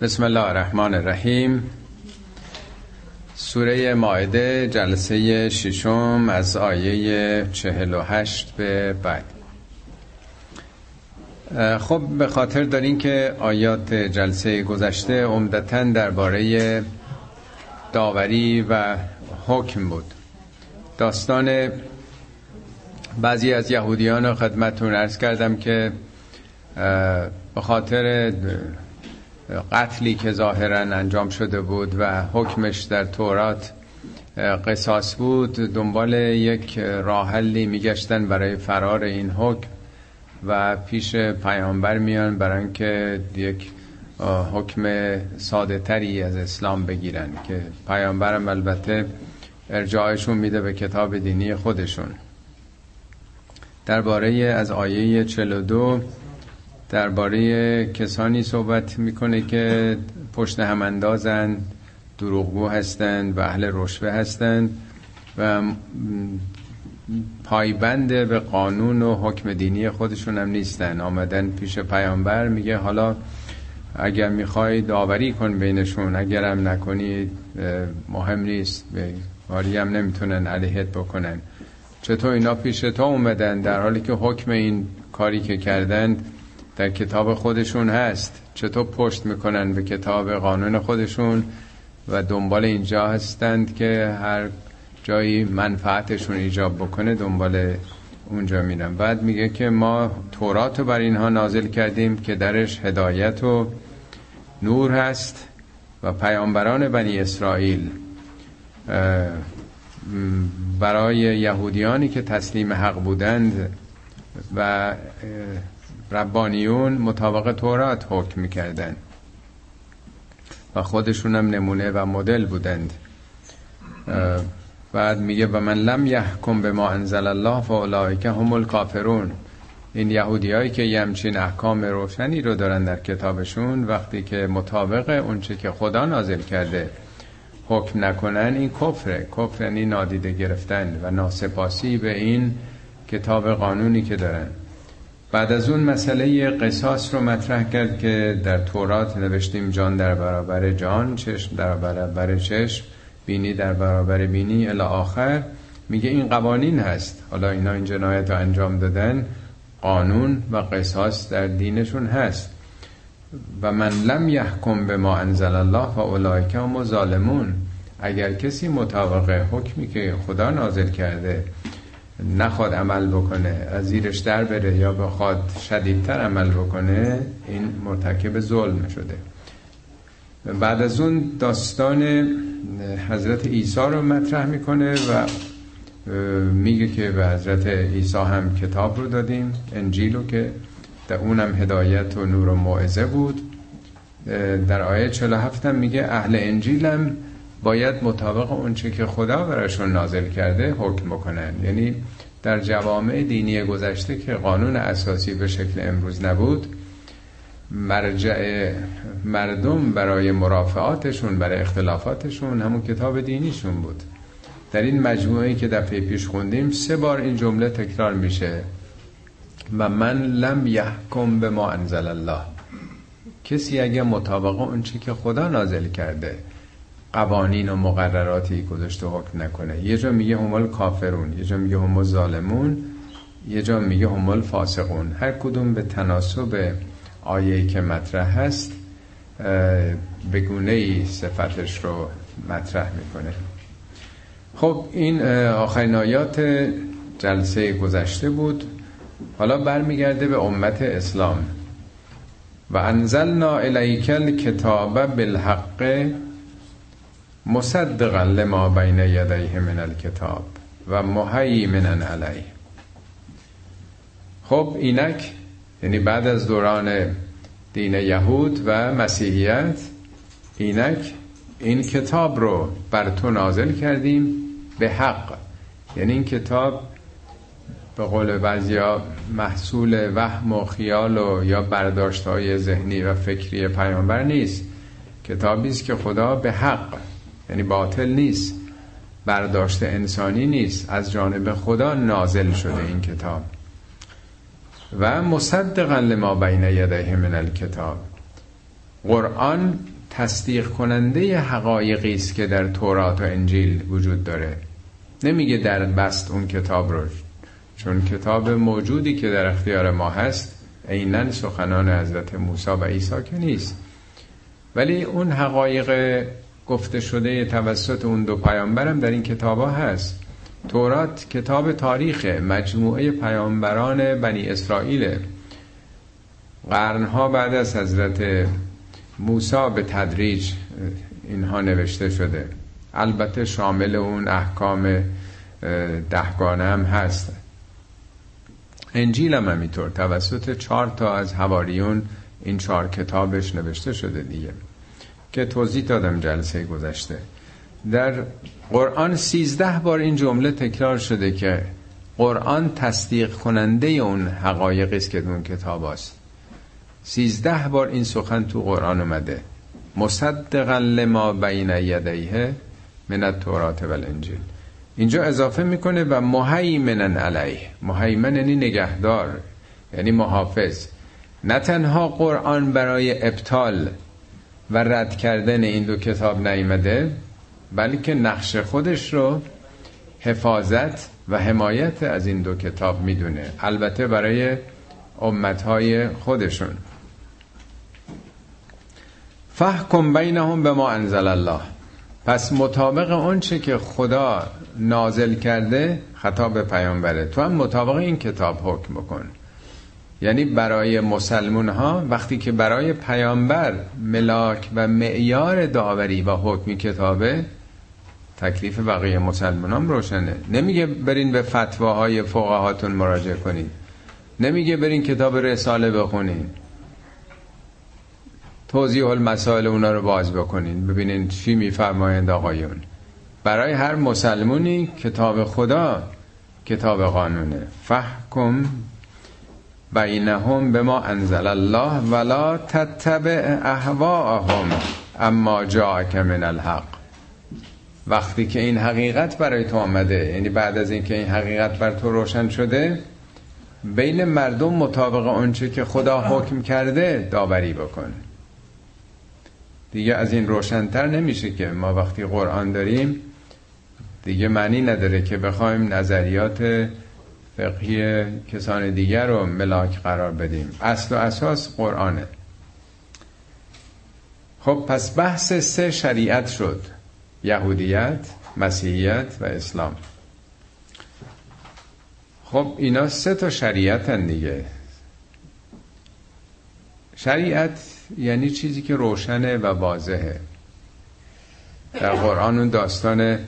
بسم الله الرحمن الرحیم. سوره ماعده جلسه ششم از آیه 48 به بعد. خب به خاطر دارین که آیات جلسه گذشته عمدتا درباره داوری و حکم بود. داستان بعضی از یهودیان خدمتون ارز کردم که به خاطر قتلی که ظاهرا انجام شده بود و حکمش در تورات قصاص بود دنبال یک راحلی میگشتن برای فرار این حکم و پیش پیامبر میان برای اینکه یک حکم ساده تری از اسلام بگیرن که پیامبرم البته ارجاعشون میده به کتاب دینی خودشون. درباره از آیه 42 درباره کسانی صحبت می‌کنه که پشت هم اندازن دروغگو هستند و اهل رشوه هستند و پایبند به قانون و حکم دینی خودشون هم نیستن. آمدن پیش پیامبر میگه حالا اگر می‌خوای داوری کن بینشون اگرم نکنی مهم نیست کاری هم نمی‌تونن علیهت بکنن. چطور اینا پیش تو اومدن؟ در حالی که حکم این کاری که کردند در کتاب خودشون هست. چطور پشت می‌کنن به کتاب قانون خودشون و دنبال اینجا هستند که هر جایی منفعتشون ایجاب بکنه دنبال اونجا میرن. بعد میگه که ما تورات رو بر اینها نازل کردیم که درش هدایت و نور هست و پیامبران بنی اسرائیل برای یهودیانی که تسلیم حق بودند و ربانیون مطابق تورات حکم می‌کردن. و خودشون هم نمونه و مدل بودند. بعد میگه و من لم یحکم به ما انزل الله فاولئک هم الکافرون. این یهودیایی که یمچین احکام روشنی رو دارن در کتابشون وقتی که مطابق اونچه که خدا نازل کرده حکم نکنن این کفره. کفر یعنی نادیده گرفتن و ناسپاسی به این کتاب قانونی که دارن. بعد از اون مسئله قصاص رو مطرح کرد که در تورات نوشتیم جان در برابر جان چشم در برابر چشم بینی در برابر بینی الی آخر. میگه این قوانین هست. حالا اینا این جنایت رو انجام دادن قانون و قصاص در دینشون هست. و من لم یحکم به ما انزل الله و اولایک هم ظالمون اگر کسی مطابق حکمی که خدا نازل کرده نخواد عمل بکنه از زیرش در بره یا بخواد شدیدتر عمل بکنه این مرتکب ظلم شده. بعد از اون داستان حضرت عیسی رو مطرح می‌کنه و میگه که به حضرت عیسی هم کتاب رو دادیم انجیل رو که در اونم هدایت و نور و موعظه بود. در آیه 47 هم میگه اهل انجیلم باید مطابق اونچه که خدا براشون نازل کرده حکم بکنن یعنی در جوامع دینی گذشته که قانون اساسی به شکل امروز نبود مرجع مردم برای مرافعاتشون برای اختلافاتشون همون کتاب دینیشون بود. در این مجموعه که دفعه پیش خوندیم سه بار این جمله تکرار میشه. و من لم یحکم به ما انزل الله. کسی اگه مطابق اونچه که خدا نازل کرده قوانین و مقرراتی گذاشته حکم نکنه. یه جا میگه همال کافرون یه جا میگه همال ظالمون یه جا میگه همال فاسقون هر کدوم به تناسب آیه که مطرح هست به گونه ای صفتش رو مطرح می‌کنه. خب این آخرین آیات جلسه گذشته بود. حالا برمیگرده به امت اسلام. و انزلنا الیک الکتاب بالحق مصدقا لما بین یدیه من الکتاب و مهیمنا علیه. خب اینک یعنی بعد از دوران دین یهود و مسیحیت اینک این کتاب رو بر تو نازل کردیم به حق. یعنی این کتاب به قول بعضیا محصول وهم و خیال و یا برداشت های ذهنی و فکری پیامبر نیست. کتابی است که خدا به حق یعنی باطل نیست. برداشت انسانی نیست. از جانب خدا نازل شده این کتاب. و مصدقا لما بین یدیه من الکتاب. قرآن تصدیق کننده حقایقی است که در تورات و انجیل وجود داره. نمیگه در بست اون کتاب رو. چون کتاب موجودی که در اختیار ما هست عینا سخنان حضرت موسی و عیسی که نیست. ولی اون حقایق گفته شده توسط اون دو پیامبرم در این کتاب هست. تورات کتاب تاریخ مجموعه پیامبران بنی اسرائیل. قرنها بعد از حضرت موسی به تدریج اینها نوشته شده. البته شامل اون احکام دهگانه هم هست. انجیل هم همینطور توسط چهار تا از هواریون این چهار کتابش نوشته شده دیگه. که توضیح دادم جلسه گذشته. در قرآن سیزده بار این جمله تکرار شده که قرآن تصدیق کننده اون حقایقی است که اون کتاب است سیزده بار این سخن تو قرآن اومده. مصدقا لما بین یدیه من التورات و الانجیل اینجا اضافه می‌کنه و مهیمنن علیه. مهیمن یعنی نگهدار یعنی محافظ. نه تنها قرآن برای ابطال و رد کردن این دو کتاب نیمده بلکه نقش خودش رو حفاظت و حمایت از این دو کتاب می‌دونه. البته برای امتهای خودشون. فحکم بینهم به ما انزل الله. پس مطابق اونچه که خدا نازل کرده خطاب پیامبره. تو هم مطابق این کتاب حکم بکن. یعنی برای مسلمون ها وقتی که برای پیامبر ملاک و معیار داوری و حکمی کتابه تکلیف بقیه مسلمان هم روشنه. نمیگه برین به فتواهای فقهاتون مراجعه کنید نمیگه برین کتاب رساله بخونین. توضیح المسائل اونا رو باز بکنین. ببینین چی میفرمایند آقایون. برای هر مسلمونی کتاب خدا کتاب قانونه. فحکم بینهم به ما انزل الله ولا تتبع اهواهم اما جاءک من الحق. وقتی که این حقیقت برای تو آمده یعنی بعد از اینکه این حقیقت بر تو روشن شده بین مردم مطابق آنچه که خدا حکم کرده داوری بکن. دیگه از این روشنتر نمیشه که ما وقتی قرآن داریم دیگه معنی نداره که بخوایم نظریات فقهی کسان دیگر رو ملاک قرار بدیم. اصل و اساس قرآنه. خب پس بحث سه شریعت شد. یهودیت مسیحیت و اسلام. خب اینا سه تا شریعت دیگه. شریعت یعنی چیزی که روشنه و واضحه. در قرآن اون داستان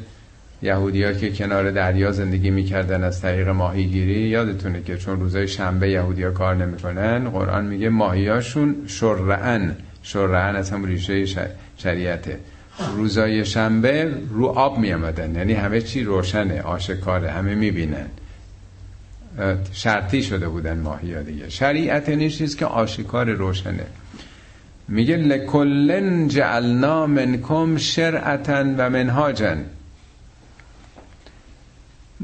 یهودی ها که کنار دریا زندگی می‌کردن از طریق ماهیگیری یادتونه که چون روزای شنبه یهودی ها کار نمی‌کنن قرآن میگه ماهیاشون شرعن. شرعن از هم ریشه شریعته. روزای شنبه رو آب میامدن یعنی همه چی روشنه آشکاره همه می‌بینن. شرطی شده بودن ماهی ها دیگه. شریعت چیز که آشکار روشنه. میگه لکلن جعلنا منکم شرعتا و منهاجن.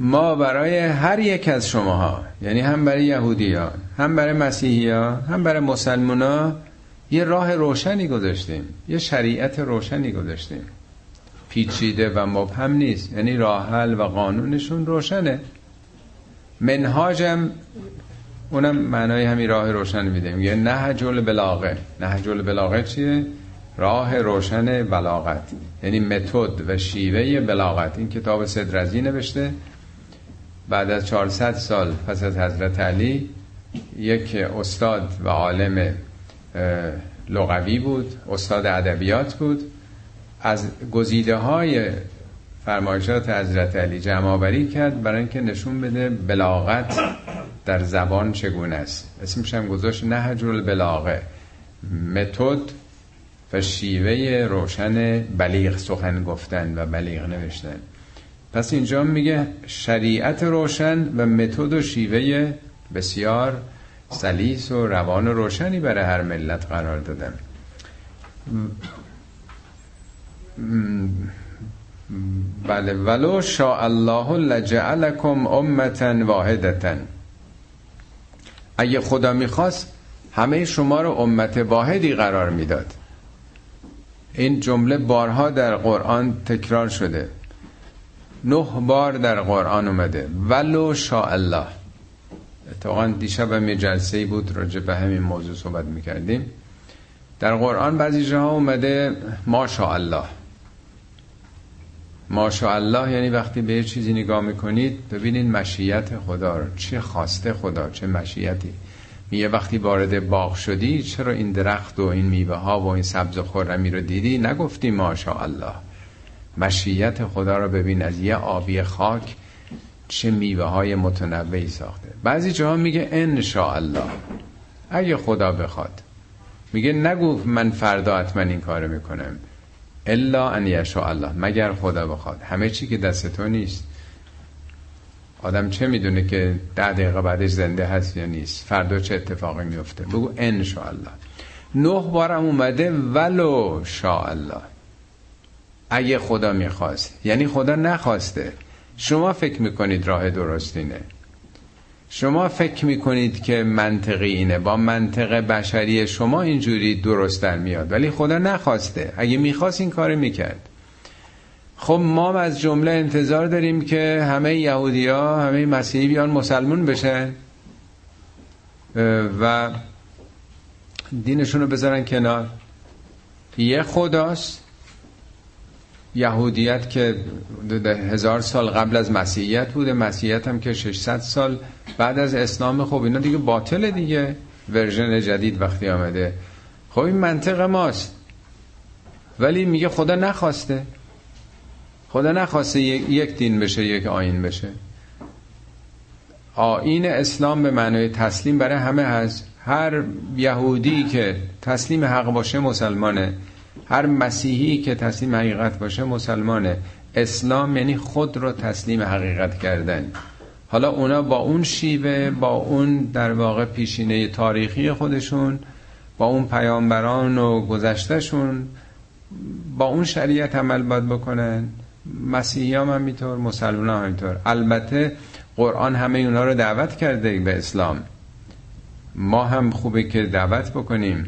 ما برای هر یک از شماها یعنی هم برای یهودی ها هم برای مسیحی ها هم برای مسلمان ها یه راه روشنی گذاشتیم یه شریعت روشنی گذاشتیم. پیچیده و مبهم نیست یعنی راحل و قانونشون روشنه. منهاجم اونم معنای همین راه روشن میده میگه نهج البلاغه. نهج البلاغه چیه؟ راه روشن بلاغت یعنی متد و شیوه بلاغت. این کتاب صدرزی نوشته. بعد از 400 سال پس از حضرت علی یک استاد و عالم لغوی بود استاد ادبیات بود. از گزیده های فرمایشات حضرت علی جمع کرد برای اینکه نشون بده بلاغت در زبان چگونه است. اسمش هم گذاشت نهج البلاغه متد و شیوه روشن بلیغ سخن گفتن و بلیغ نوشتن. پس اینجا میگه شریعت روشن و متد و شیوه بسیار سلیس و روان و روشنی برای هر ملت قرار دادن. بله ولو شاء الله لجعلکم امتا واحدتا اگه خدا می‌خواست همه شما رو امت واحدی قرار می‌داد. این جمله بارها در قرآن تکرار شده. نه بار در قرآن اومده. ولو شاء الله. اتفاقا دیشب هم یه جلسه بود راجع به همین موضوع صحبت می‌کردیم. در قرآن بعضی جاها اومده ما شاء الله. ما شاء الله یعنی وقتی به چیزی نگاه می‌کنید ببینید مشیت خدا رو. چه خواسته خدا چه مشیتی. میگه وقتی وارد باغ شدی چرا این درخت و این میوه ها و این سبز رو دیدی؟ نگفتی ما شاء الله. مشیت خدا رو ببین از یه آبی خاک چه میوه های متنوعی ساخته. بعضی جاها میگه ان الله اگه خدا بخواد. میگه نگو من فردا حتما این کارو می‌کنم. الا ان یشاء الله مگر خدا بخواد. همه چی که دست تو نیست. آدم چه می‌دونه که ده دقیقه بعدش زنده هست یا نیست؟ فردا چه اتفاقی میفته بگو ان الله نه بارم اومده ولو شاء الله اگه خدا می‌خواست. یعنی خدا نخواسته. شما فکر می‌کنید راه درستینه شما فکر می‌کنید که منطقی اینه. با منطق بشری شما اینجوری درست در میاد. ولی خدا نخواسته. اگه می‌خواست این کار می‌کرد. خب ما از جمله انتظار داریم که همه یهودی ها همه مسیحی بیان مسلمون بشن. و دینشون رو بذارن کنار. یه خداست. یهودیت که هزار سال قبل از مسیحیت بوده مسیحیت هم که 600 سال بعد از اسلام. خب اینا دیگه باطل دیگه. ورژن جدید وقتی آمده. خب این منطق ماست. ولی میگه خدا نخواسته. خدا نخواسته یک دین بشه یک آین بشه. آین اسلام به معنای تسلیم برای همه هست. هر یهودی که تسلیم حق باشه مسلمانه. هر مسیحی که تسلیم حقیقت باشه مسلمانه. اسلام یعنی خود رو تسلیم حقیقت کردن. حالا اونا با اون شیوه با اون در واقع پیشینه تاریخی خودشون با اون پیامبران و گذشتهشون با اون شریعت عمل باید بکنن. مسیحی هم همینطور مسلمان هم همینطور البته قرآن همه اونا رو دعوت کرده به اسلام. ما هم خوبه که دعوت بکنیم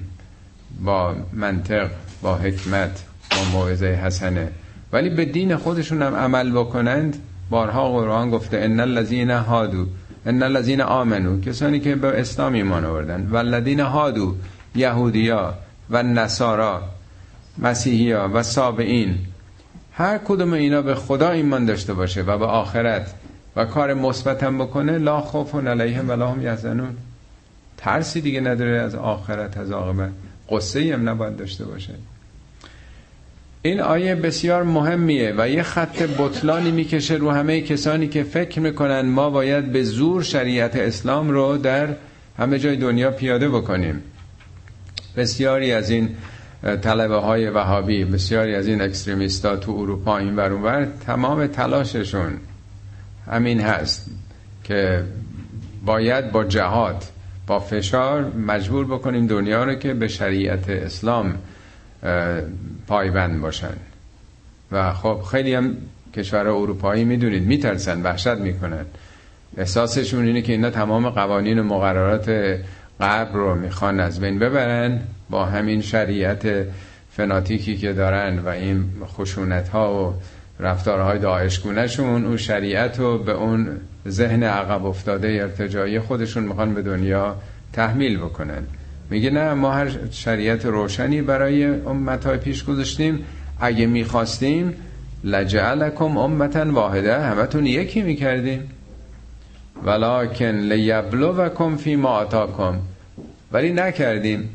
با منطق با حکمت با موعظه حسنه. ولی به دین خودشون هم عمل بکنند بارها قرآن گفته ان الذين هادو. ان الذين آمنو. کسانی که به اسلام ایمان آوردن. و الذين هادو. یهودیا و نصارا مسیحیا و سابعین هر کدوم اینا به خدا ایمان داشته باشه و به آخرت. و کار مثبت هم بکنه لا خوف علیهم ولا هم یحزنون. ترسی دیگه نداره از آخرت از عاقبت. قصه هم نباید داشته باشه. این آیه بسیار مهمیه و یه خط بطلانی می‌کشه رو همه کسانی که فکر می‌کنن ما باید به زور شریعت اسلام رو در همه جای دنیا پیاده بکنیم. بسیاری از این طلبه های وهابی بسیاری از این اکستریمیستا تو اروپا این ور تمام تلاششون همین هست که باید با جهاد با فشار مجبور بکنیم دنیا رو که به شریعت اسلام پایبند باشن. و خب خیلی هم کشور اروپایی می‌دونید میترسن وحشت می‌کنن. احساسشون اینه که اینا تمام قوانین و مقررات قبل رو می‌خوان از بین ببرن با همین شریعت فناتیکی که دارن و این خشونت ها و رفتارهای داعشگونه شون اون شریعت رو به اون ذهن عقب افتاده ارتجایی خودشون می‌خوان به دنیا تحمیل بکنن. میگه نه ما هر شریعت روشنی برای امتهای پیش گذاشتیم. اگه می‌خواستیم لجعلکم امتا واحده همتون یکی می‌کردیم. ولکن لیبلوکم فی ما آتاکم. ولی نکردیم.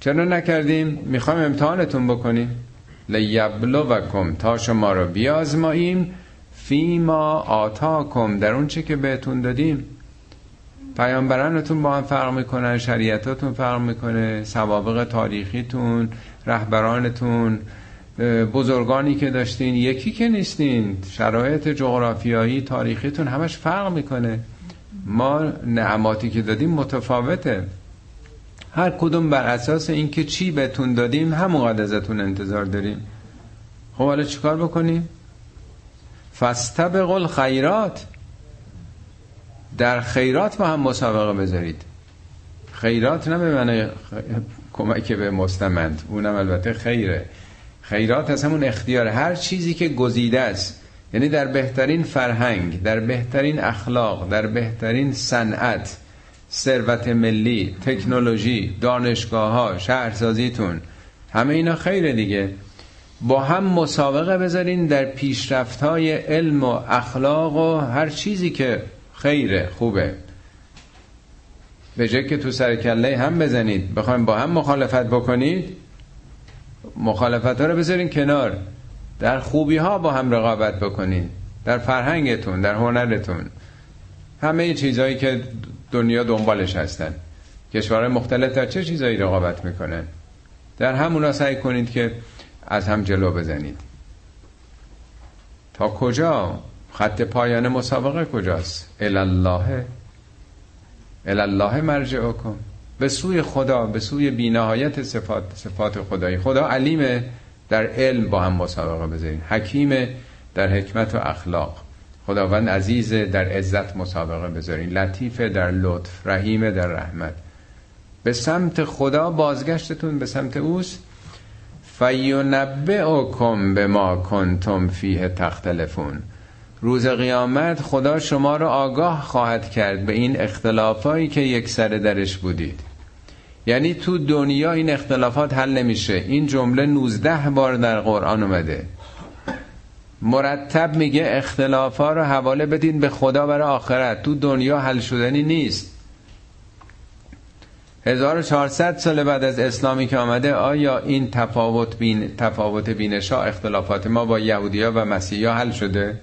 چرا نکردیم؟ می‌خوایم امتحانتون بکنیم. لیبلوکم تا شما رو بیازماییم. فی ما آتاکم در اون چی که بهتون دادیم. پیامبرانتون با هم فرق می‌کنن شریعتاتون فرق می‌کنه سوابق تاریخیتون رهبرانتون بزرگانی که داشتین یکی که نیستین شرایط جغرافیایی تاریخیتون همش فرق می‌کنه. ما نعماتی که دادیم متفاوته. هر کدوم بر اساس اینکه چی بهتون دادیم همونقدر ازتون انتظار داریم. خب حالا چیکار بکنیم؟ فاستبقوا الخیرات. در خیرات با هم مسابقه بذارید. خیرات نه به معنی کمک به مستمند. اونم البته خیره. خیرات از همون اختیار. هر چیزی که گزیده است یعنی در بهترین فرهنگ در بهترین اخلاق در بهترین صنعت ثروت ملی تکنولوژی دانشگاه ها شهرسازیتون همه اینا خیره دیگه. با هم مسابقه بذارین در پیشرفت های علم و اخلاق و هر چیزی که خیره خوبه. به جای که تو سر کله هم بزنید. بخوایم با هم مخالفت بکنید. مخالفت ها رو بذارین کنار. در خوبی ها با هم رقابت بکنید در فرهنگتون در هنرتون. همه چیزهایی که دنیا دنبالش هستن. کشورهای مختلف در چه چیزایی رقابت می‌کنن؟ در همونا سعی کنید که از هم جلو بزنید. تا کجا؟ خط پایان مسابقه کجاست؟ الالله. الالله مرجعکم. به سوی خدا به سوی بینهایت صفات صفات خدایی. خدا علیمه در علم با هم مسابقه بذارین حکیمه در حکمت و اخلاق. خداوند عزیز در عزت مسابقه بذارین لطیفه در لطف رحیمه در رحمت. به سمت خدا بازگشتتون به سمت اوست. فینبئکم به ما کنتم فیه تختلفون. روز قیامت خدا شما را آگاه خواهد کرد به این اختلافایی که یک سر درش بودید. یعنی تو دنیا این اختلافات حل نمیشه. این جمله 19 بار در قرآن اومده. مرتب میگه اختلافا رو حواله بدین به خدا برای آخرت. تو دنیا حل شدنی نیست. 1400 سال بعد از اسلامی که آمده آیا این تفاوت بین تفاوت بینشا اختلافات ما با یهودیا و مسیحا حل شده؟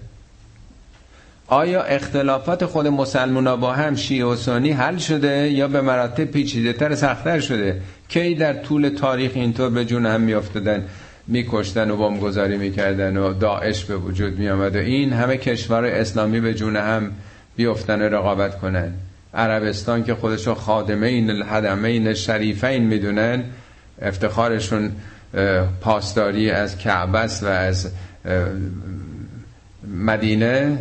آیا اختلافات خود مسلمان با هم شیعه و سنی حل شده یا به مراتب پیچیده تر سختتر شده؟ کی در طول تاریخ اینطور به جون هم میافتادن میکشتن و بمبگذاری می‌کردن و داعش به وجود میامد و این همه کشور اسلامی به جون هم بیفتن و رقابت کنن؟ عربستان که خودشو این شریفه این می‌دونن افتخارشون پاسداری از کعبس و از مدینه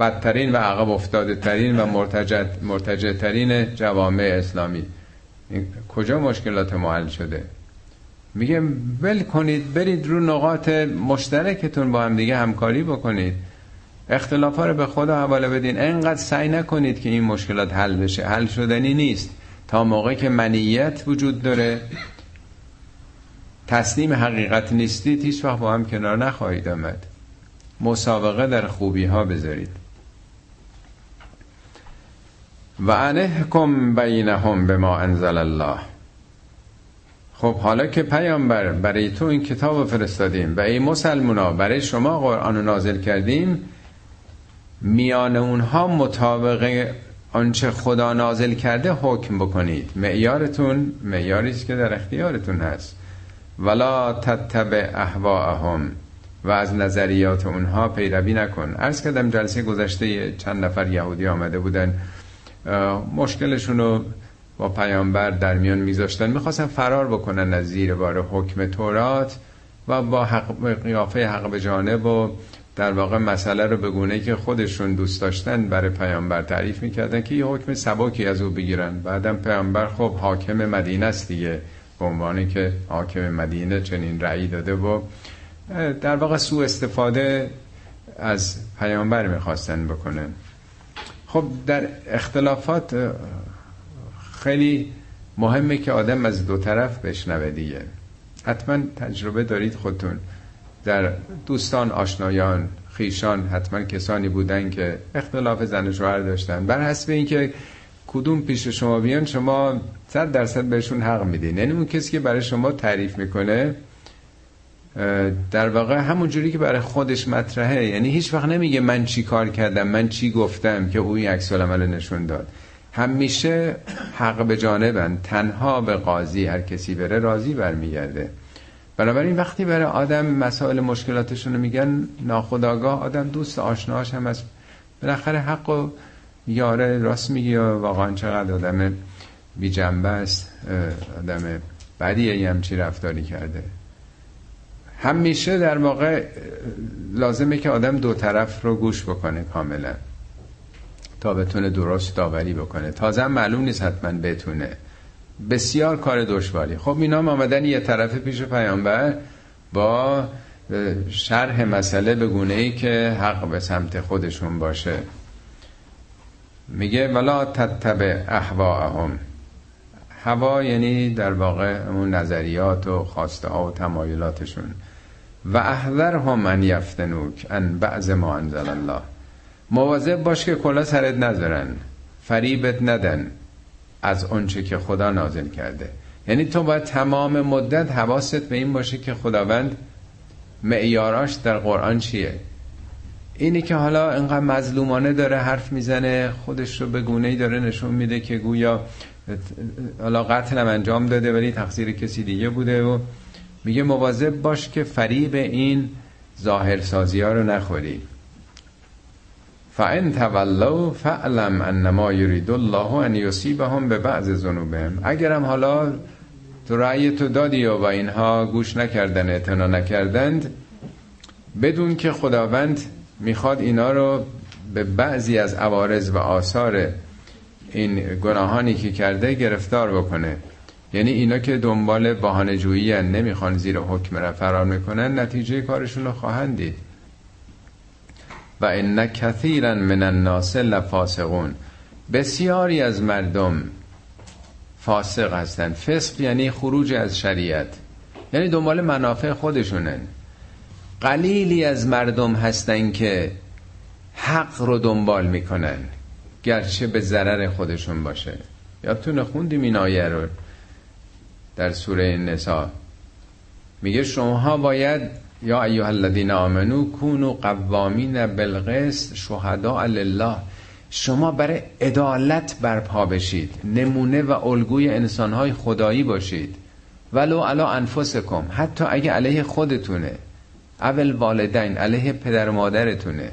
بدترین و عقب افتاده ترین و مرتجع ترین جوامع اسلامی. کجا مشکلات محل شده؟ میگه ول کنید برید رو نقاط مشترکتون با هم دیگه همکاری بکنید. اختلاف ها رو به خدا حواله بدین. انقدر سعی نکنید که این مشکلات حل بشه. حل شدنی نیست. تا موقع که منیت وجود داره تسلیم حقیقت نیستید هیچ وقت با هم کنار نخواهید آمد. مسابقه در خوبی ها بذارید. و انحکم بینهم به ما انزل الله. خب حالا که پیامبر برای تو این کتاب فرستادیم و ای مسلمونا برای شما قرآن نازل کردیم میان اونها مطابق آنچه خدا نازل کرده حکم بکنید. معیارتون معیاری است که در اختیارتون هست. ولا تتبع اهواهم و از نظریات اونها پیروی نکن. ارز کردم جلسه گذشته چند نفر یهودی آمده بودن. مشکلشون رو با پیامبر در میان میذاشتن. می‌خواستن فرار بکنن از زیر بار حکم تورات و با حق قیافه حق به جانب و در واقع مسئله رو به گونه که خودشون دوست داشتن برای پیامبر تعریف می‌کردن که یه حکم سباکی از او بگیرن. بعدم پیامبر خب حاکم مدینه است دیگه به عنوانی که حاکم مدینه چنین رأی داده و در واقع سوء استفاده از پیامبر می‌خواستن بکنن. خب در اختلافات خیلی مهمه که آدم از دو طرف بشنوه دیگه. حتما تجربه دارید خودتون. در دوستان آشنایان خیشان حتما کسانی بودن که اختلاف زن و شوهر داشتن. بر حسب اینکه کدوم پیش شما بیان شما صد درصد بهشون حق میدین. یعنی اون کسی که برای شما تعریف می‌کنه در واقع همون جوری که برای خودش مطرحه یعنی هیچ وقت نمیگه من چی کار کردم من چی گفتم که او عکس العمل نشون داد. همیشه حق به جانبن تنها به قاضی هر کسی بره راضی برمیگرده. بنابراین وقتی برای آدم مسائل مشکلاتشون رو میگن ناخداگاه آدم دوست آشناش هم از بالاخره حق و یاره راست میگی واقعا چقدر آدم بی جنبه است آدم بدیه همچی رفتاری کرده. همیشه در واقع لازمه که آدم دو طرف رو گوش بکنه کاملا. تا بتونه درست داوری بکنه. تازه معلوم نیست حتما بتونه. بسیار کار دشواری. خب اینا آمدن یه طرف پیش پیامبر با شرح مسئله به گونه ای که حق به سمت خودشون باشه. میگه ولا تتبع احواهم. هوا یعنی در واقع اون نظریات و خواسته ها و تمایلاتشون. و احذر هم من یفتنوک ان بعض ما انزل الله. مواظب باش که کلا سرت نذارن فریبت ندن از اونچه که خدا نازل کرده. یعنی تو باید تمام مدت حواست به این باشه که خداوند معیاراش در قرآن چیه. اینی که حالا انقدر مظلومانه داره حرف می‌زنه خودش رو به گونه ای داره نشون میده که گویا حالا قتلم انجام داده ولی تقصیر کسی دیگه بوده و میگه مواظب باش که فریب این ظاهرسازی ها رو نخوری. فان تولوا فعلم انما یرید الله ان یصیبهم به بعض ذنوبهم. اگرم حالا تو رأی تو دادی و اینها گوش نکردن اعتنا نکردند بدون که خداوند می‌خواد اینا رو به بعضی از عوارض و آثار این گناهانی که کرده گرفتار بکنه. یعنی اینا که دنبال بهانه جویی نمی‌خوان زیر حکم را فرار می‌کنن نتیجه کارشون رو خواهند دید. و ان کثیرا من الناس لفاسقون. بسیاری از مردم فاسق هستن. فسق یعنی خروج از شریعت. یعنی دنبال منافع خودشونن. قلیلی از مردم هستن که حق رو دنبال می‌کنن گرچه به ضرر خودشون باشه. یادتونه خوندیم این آیه رو؟ در سوره نسا میگه شماها باید یا ایها الذین آمنو کونو قوامین بالقسط شهداء لله. شما برای عدالت برپا بشید نمونه و الگوی انسانهای خدایی باشید. ولو علا انفسکم حتی اگه علیه خودتونه. اول والدین علیه پدر مادرتونه.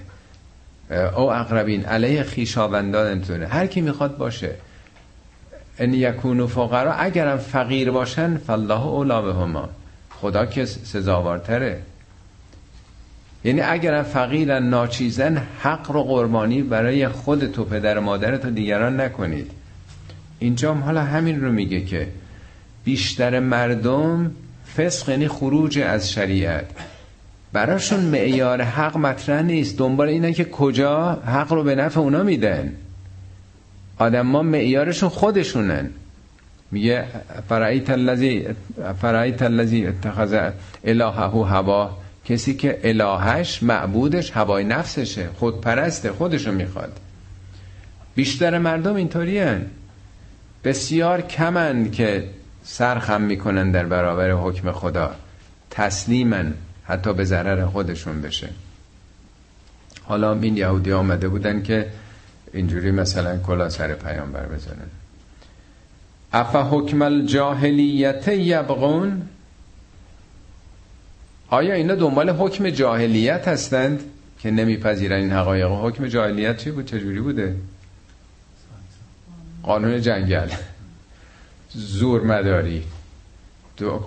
او اقربین علیه خیشاوندانتونه. هر کی می‌خواد باشه. ان یکونو فقرا اگرم فقیر باشن فالله اولا بهما خدا که سزاوارتره. یعنی اگرم فقیرن ناچیزن حق رو قربانی برای خود تو پدر مادرت و دیگران نکنید. اینجا حالا همین رو میگه که بیشتر مردم فسق یعنی خروج از شریعت. براشون معیار حق مطرح نیست. دنبال اینه که کجا حق رو به نفع اونا میدن. آدم ما معیارشون خودشونن. میگه فرایت الذی فرایت الذی اتخذ الهه هوا. کسی که الهش معبودش هوای نفسشه خودپرسته خودشو می‌خواد. بیشتر مردم اینطوری بسیار کمن که سرخم می‌کنن در برابر حکم خدا. تسلیمن حتی به ضرر خودشون بشه. حالا این یهودی آمده بودن که اینجوری مثلا کلا سر پیامبر بزنن افا حکم الجاهلیت یبغون؟ آیا اینا دنبال حکم جاهلیت هستند که نمیپذیرن این حقایق؟ حکم جاهلیت چی بود؟ چجوری بوده؟ قانون جنگل. زور مداری.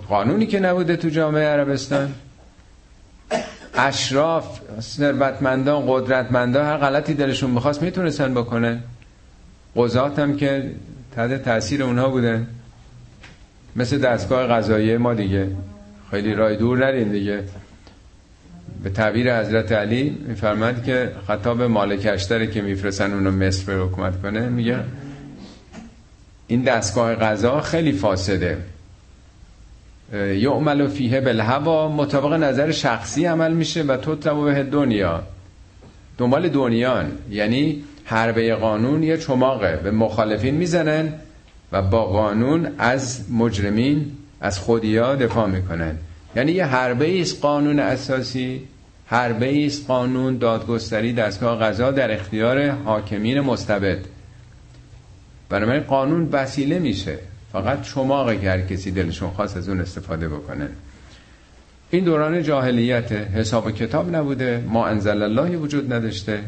قانونی که نبوده تو جامعه عربستان. اشراف ثروتمندان قدرتمندان هر غلطی دلشون می‌خواست می‌تونستن بکنن قضات هم که تحت تاثیر اونها بودن. مثل دستگاه قضایی ما دیگه. خیلی رای دور نرین دیگه. به تعبیر حضرت علی میفرماد که خطاب مالک اشتره که میفرستن اونو مصر به حکومت کنه میگه این دستگاه قضا خیلی فاسده. یعمل فیه بالهوا مطابق نظر شخصی عمل میشه و تو به دنیا. دنبال دنیان یعنی حربه قانون یه چماقه. به مخالفین می‌زنن و با قانون از مجرمین از خودیا دفاع می‌کنن. یعنی یه حربه است قانون اساسی حربه است قانون دادگستری دستگاه قضا در اختیار حاکمین مستبد. بنابراین قانون وسیله میشه. فقط شما که هر کسی دلشون خواست از اون استفاده بکنن این دوران جاهلیت حساب کتاب نبوده. ما انزل اللهی وجود نداشته.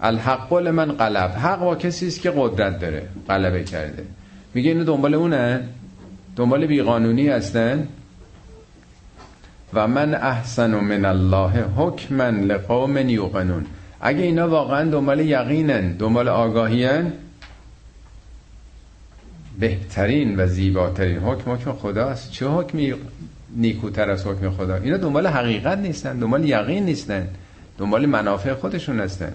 الحق من قلب. حق با کسی است که قدرت داره. غلبه کرده. میگه اینو دنبال اونه؟ دنبال بیقانونی هستن؟ و من احسن من الله حکما لقوم یوقنون. اگه اینا واقعا دنبال یقینن دنبال آگاهیان بهترین و زیباترین حکم حکم خداست. چه حکمی؟ نیکوتر از حکم خدا. اینا دنبال حقیقت نیستن دنبال یقین نیستن دنبال منافع خودشون هستن.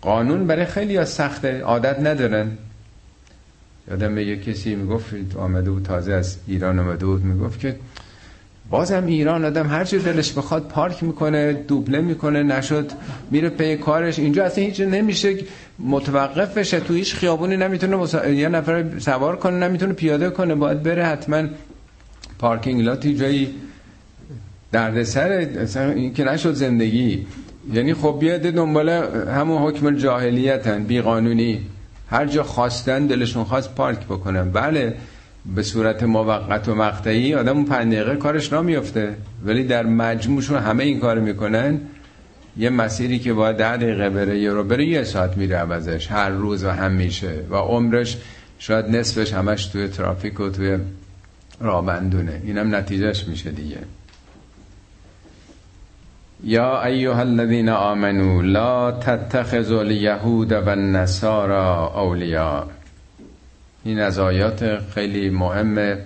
قانون برای خیلی سخته عادت ندارن. یادم به یه کسی می‌گفت آمده بود تازه از ایران آمده بود می‌گفت که بازم ایران آدم هر چی دلش بخواد پارک می‌کنه دوبله می‌کنه نشد میره پی کارش. اینجا اصلا هیچ نمیشه متوقف بشه تو هیچ خیابونی نمی‌تونه مسا... یه نفر سوار کنه نمی‌تونه پیاده کنه باید بره حتما پارکینگ لاتی جایی دردسر این که نشد زندگی. یعنی خب بیاد دنبال همون حکم جاهلیتن بی قانونی هر جا خواستن دلشون خواست پارک بکنن. بله به صورت موقت و مقطعی آدم اون پنج دقیقه کارش را میفته ولی در مجموعشون همه این کار می‌کنن. یه مسیری که باید ده دقیقه بره یه رو بره یه ساعت میره عوضش هر روز و همیشه و عمرش شاید نصفش همش توی ترافیک و توی رابندونه. اینم نتیجهش میشه دیگه. یا ایها الذین آمنو لا تتخذوا الیهود و النصارى اولیاء. این از آیات خیلی مهمه.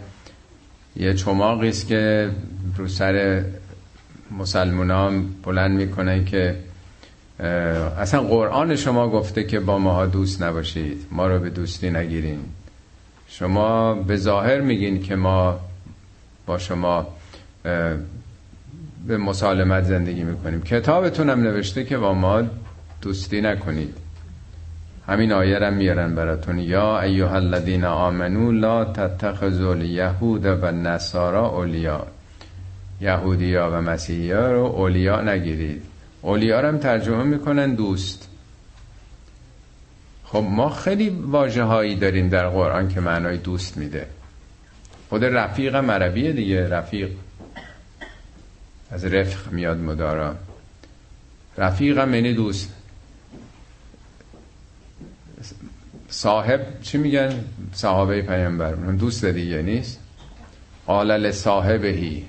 یه چماقی است که رو سر مسلمانان بلند می‌کنن که اصلا قرآن شما گفته که با ماها دوست نباشید ما رو به دوستی نگیرین. شما به ظاهر میگین که ما با شما به مسالمت زندگی می‌کنیم. کتابتون هم نوشته که با ما دوستی نکنید. همین آیه را میارن براتون. یا ایها الذین آمنو لا تتخذوا الیهود و نصارا اولیا یهودیا و مسیحیا رو اولیا نگیرید. اولیا رو هم ترجمه می‌کنن دوست. خب ما خیلی واجه هایی داریم در قرآن که معنای دوست میده. خود رفیق مربیه دیگه رفیق. از رفق میاد مدارا. رفیقم یعنی دوست. صاحب چی میگن؟ صحابه پیامبر. دوست دیگه نیست. قال صاحبهی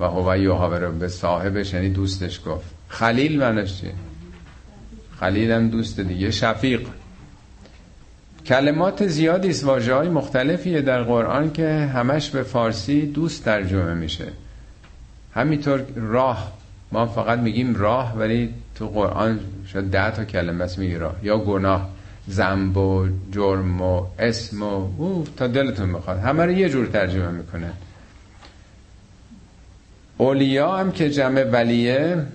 و هو یحاور به صاحبش یعنی دوستش گفت. خلیل معنیش چیه؟ خلیل هم دوست دیگه شفیق. کلمات زیادی است واژه های مختلفیه در قرآن که همش به فارسی دوست ترجمه میشه. همینطور راه ما فقط میگیم راه ولی تو قرآن شاید ده تا کلمه است میگی راه. یا گناه زنب و جرم و اسم و او تا دلتون می‌خواد همه رو یه جور ترجمه می‌کنه. اولیا هم که جمع ولیه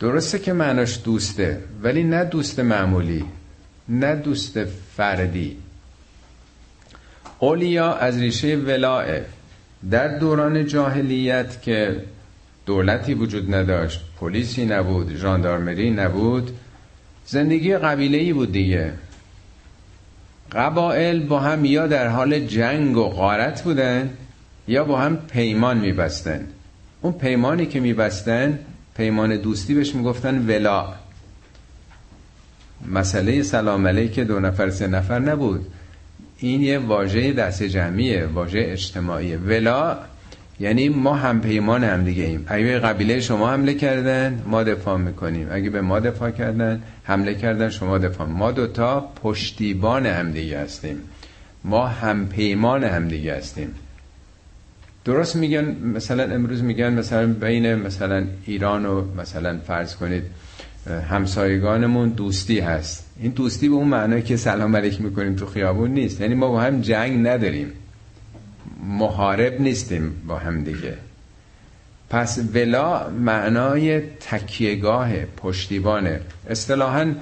درسته که معناش دوسته ولی نه دوست معمولی نه دوست فردی. اولیا از ریشه ولاه در دوران جاهلیت که دولتی وجود نداشت پلیسی نبود ژاندارمری نبود زندگی قبیله ای بود دیگه. قبائل با هم یا در حال جنگ و غارت بودن یا با هم پیمان میبستن. اون پیمانی که میبستن پیمان دوستی بهش می‌گفتن ولا. مسئله سلام علیک دو نفر سه نفر نبود. این یه واژه دست جمعیه واژه اجتماعیه. ولا یعنی ما هم پیمان هم دیگه ایم. اگه قبیله شما حمله کردن ما دفاع می‌کنیم. اگه به ما دفاع کردن حمله کردن شما دفاع. ما دوتا پشتیبان هم دیگه هستیم. ما هم پیمان هم دیگه هستیم. درست میگن مثلا امروز میگن مثلا بین مثلا ایران و مثلا فرض کنید همسایگانمون دوستی هست. این دوستی به اون معنی که سلام علیک می‌کنیم تو خیابون نیست. یعنی ما با هم جنگ نداریم. محارب نیستیم با هم دیگه. پس ولا معنای تکیهگاه پشتیبانه. اصطلاحا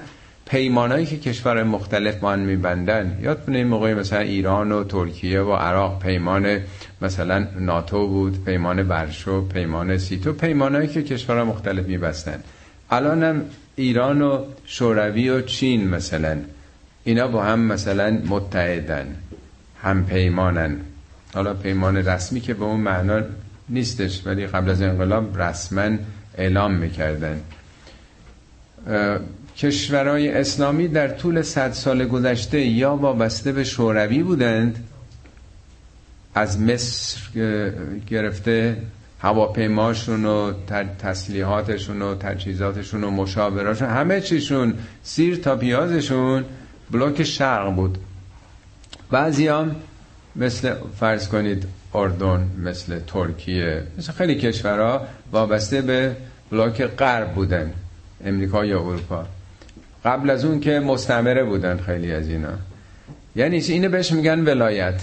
پیمانایی که کشور مختلف هم میبندن. یادتونه این موقعی مثلا ایران و ترکیه و عراق پیمان مثلا ناتو بود پیمان ورشو پیمان سیتو پیمانایی که کشور مختلف میبستن. الانم ایران و شوروی و چین مثلا اینا با هم مثلا متحدن هم پیمانن. حالا پیمان رسمی که به اون معنا نیستش ولی قبل از انقلاب رسما اعلام می‌کردن. کشورهای اسلامی در طول صد سال گذشته یا وابسته به شوروی بودند از مصر گرفته هواپیماشون و تسلیحاتشون و تجهیزاتشون و مشاوراشون همه چیشون سیر تا پیازشون بلوک شرق بود. بعضی هم مثل فرض کنید اردن مثل ترکیه مثل خیلی کشورها وابسته به بلاک غرب بودن امریکا یا اروپا. قبل از اون که مستعمره بودن خیلی از اینا. یعنی اینو بهش میگن ولایت.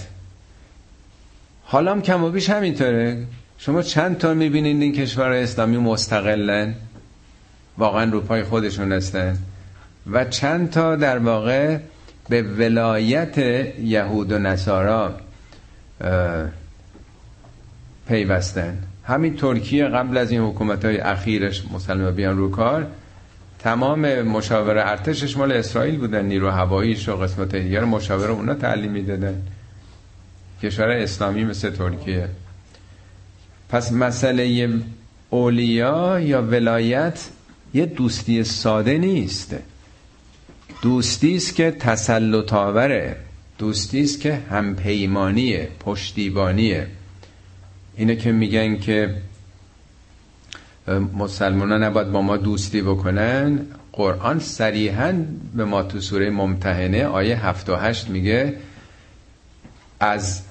حالا هم کم و بیش همینطوره. شما چند تا می‌بینید این کشور اسلامی مستقلن؟ واقعا رو پای خودشون هستن. و چند تا در واقع به ولایت یهود و نصارا پیوستن. همین ترکیه قبل از این حکومت های اخیرش مسلمان بیان رو کار تمام مشاور ارتشش مال اسرائیل بودن نیرو هواییش و قسمت دیگر مشاور اونا تعلیم می‌دادن. کشور اسلامی مثل ترکیه. پس مسئله اولیا یا ولایت یه دوستی ساده نیست. دوستی است که تسلط آوره. دوستی است که همپیمانیه پشتیبانیه. اینه که میگن که مسلمان نباید با ما دوستی بکنن. قرآن صریحا به ما تو سوره ممتحنه آیه 7 و 8 میگه از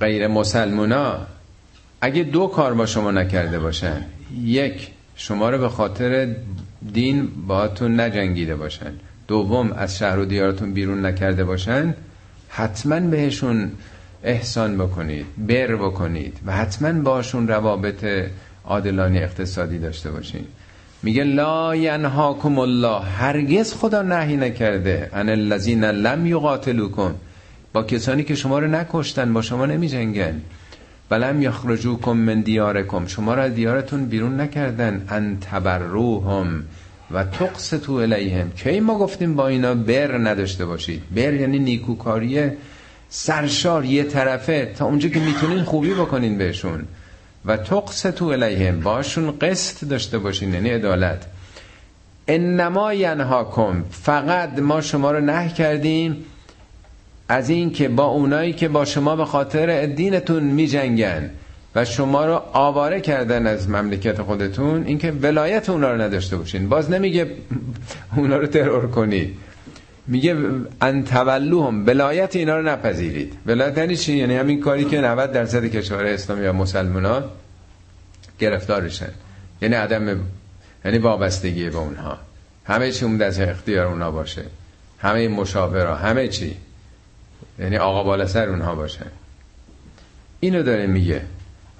غیر مسلمونا اگه دو کار با شما نکرده باشن یک شما رو به خاطر دین باهاتون نجنگیده باشن دوم از شهر و دیارتون بیرون نکرده باشن حتما بهشون احسان بکنید بر بکنید و حتما باشون روابط عادلانی اقتصادی داشته باشین. میگه لا ینهاکم الله. هرگز خدا نهی نکرده. ان الذین لم یقاتلوکم. با کسانی که شما رو نکشتن با شما نمی جنگن ولم یخرجوکم من دیارکم. شما را دیارتون بیرون نکردن. ان تبروهم و تقسطو الیهم. کی ما گفتیم با اینا بر نداشته باشید؟ بر یعنی نیکوکاری سرشار یه طرفه. تا اونجا که می‌تونین خوبی بکنین بهشون. و تقسطو الیهم باشون قسط داشته باشین یعنی عدالت. انما ینهاکم فقط ما شما رو نه کردیم از این که با اونایی که با شما به خاطر دینتون می جنگن و شما رو آواره کردن از مملکت خودتون اینکه ولایت اونا رو نداشته باشین. باز نمیگه اونا رو ترور کنید میگه ان تولوهم ولایت اینا رو نپذیرید. ولایت یعنی چی؟ یعنی همین کاری که 90 درصد کشور اسلامی و مسلمان گرفتارشن. یعنی عدم یعنی وابستگی به اونها. همه چی اون از اختیار اونها باشه. همه مشاورا همه چی. یعنی آقا بالا سر اونها باشه. اینو داره میگه.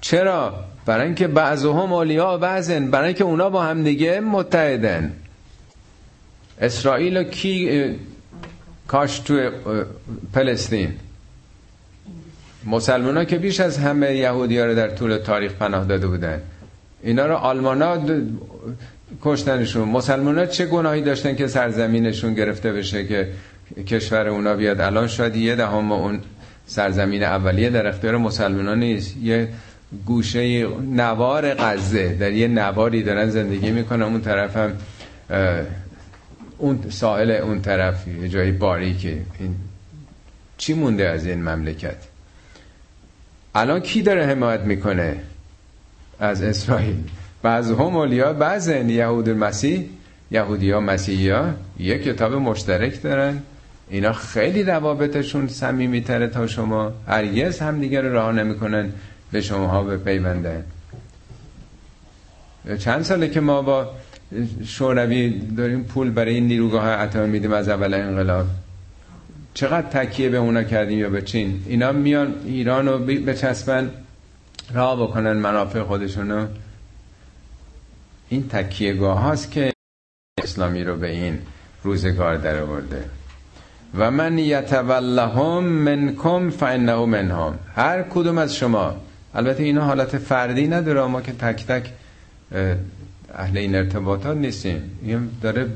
چرا؟ برای اینکه بعضهم اولیا بعضن. برای اینکه اونا با هم دیگه متحدن. اسرائیل کی کاش تو پلستین مسلمان ها که بیش از همه یهودی ها رو در طول تاریخ پناه داده بودن. اینا رو آلمان ها کشتنشون مسلمان ها چه گناهی داشتن که سرزمینشون گرفته بشه که کشور اونا بیاد. الان شاید یه دهم اون سرزمین اولیه در اختیار مسلمان نیست. یه گوشه نوار غزه. در یه نواری دارن زندگی می‌کنن. اون طرف هم اون ساحل اون طرف یه جایی باریکه این چی مونده از این مملکت؟ الان کی داره حمایت می‌کنه از اسرائیل؟ بعض هم اولیا بعض یهود المسیح یهودی ها مسیحی ها یه کتاب مشترک دارن. اینا خیلی روابطشون سمیمی تره تا شما. هرگز هم دیگر رو راه نمی‌کنن به شما ها به پیونده چند ساله که ما با شوروی داریم پول برای این نیروگاه اتمی میدیم از اول انقلاب. چقدر تکیه به اونا کردیم یا به چین؟ اینا میان ایران رو بچسبن راه بکنن منافع خودشونو. این تکیه هاست که اسلامی رو به این روزگار در آورده. و من یتولهم منکم فانه منهم. هر کدوم از شما. البته اینا حالت فردی نداره ما که تک تک اهل این ارتباطات نیستیم. این داره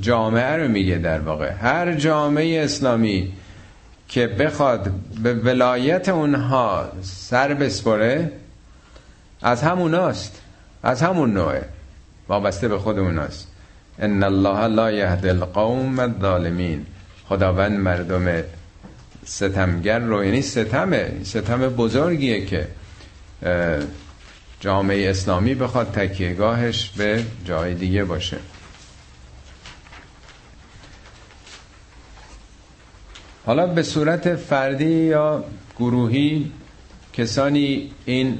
جامعه رو میگه در واقع. هر جامعه اسلامی که بخواد به ولایت اونها سر بسپره از هموناست از همون نوعه. وابسته به خود اوناست. ان الله لا یهد القوم الظالمین. خداوند مردم ستمگر رو یعنی ستمه. ستم بزرگیه که جامعه اسلامی بخواد تکیهگاهش به جای دیگه باشه. حالا به صورت فردی یا گروهی کسانی این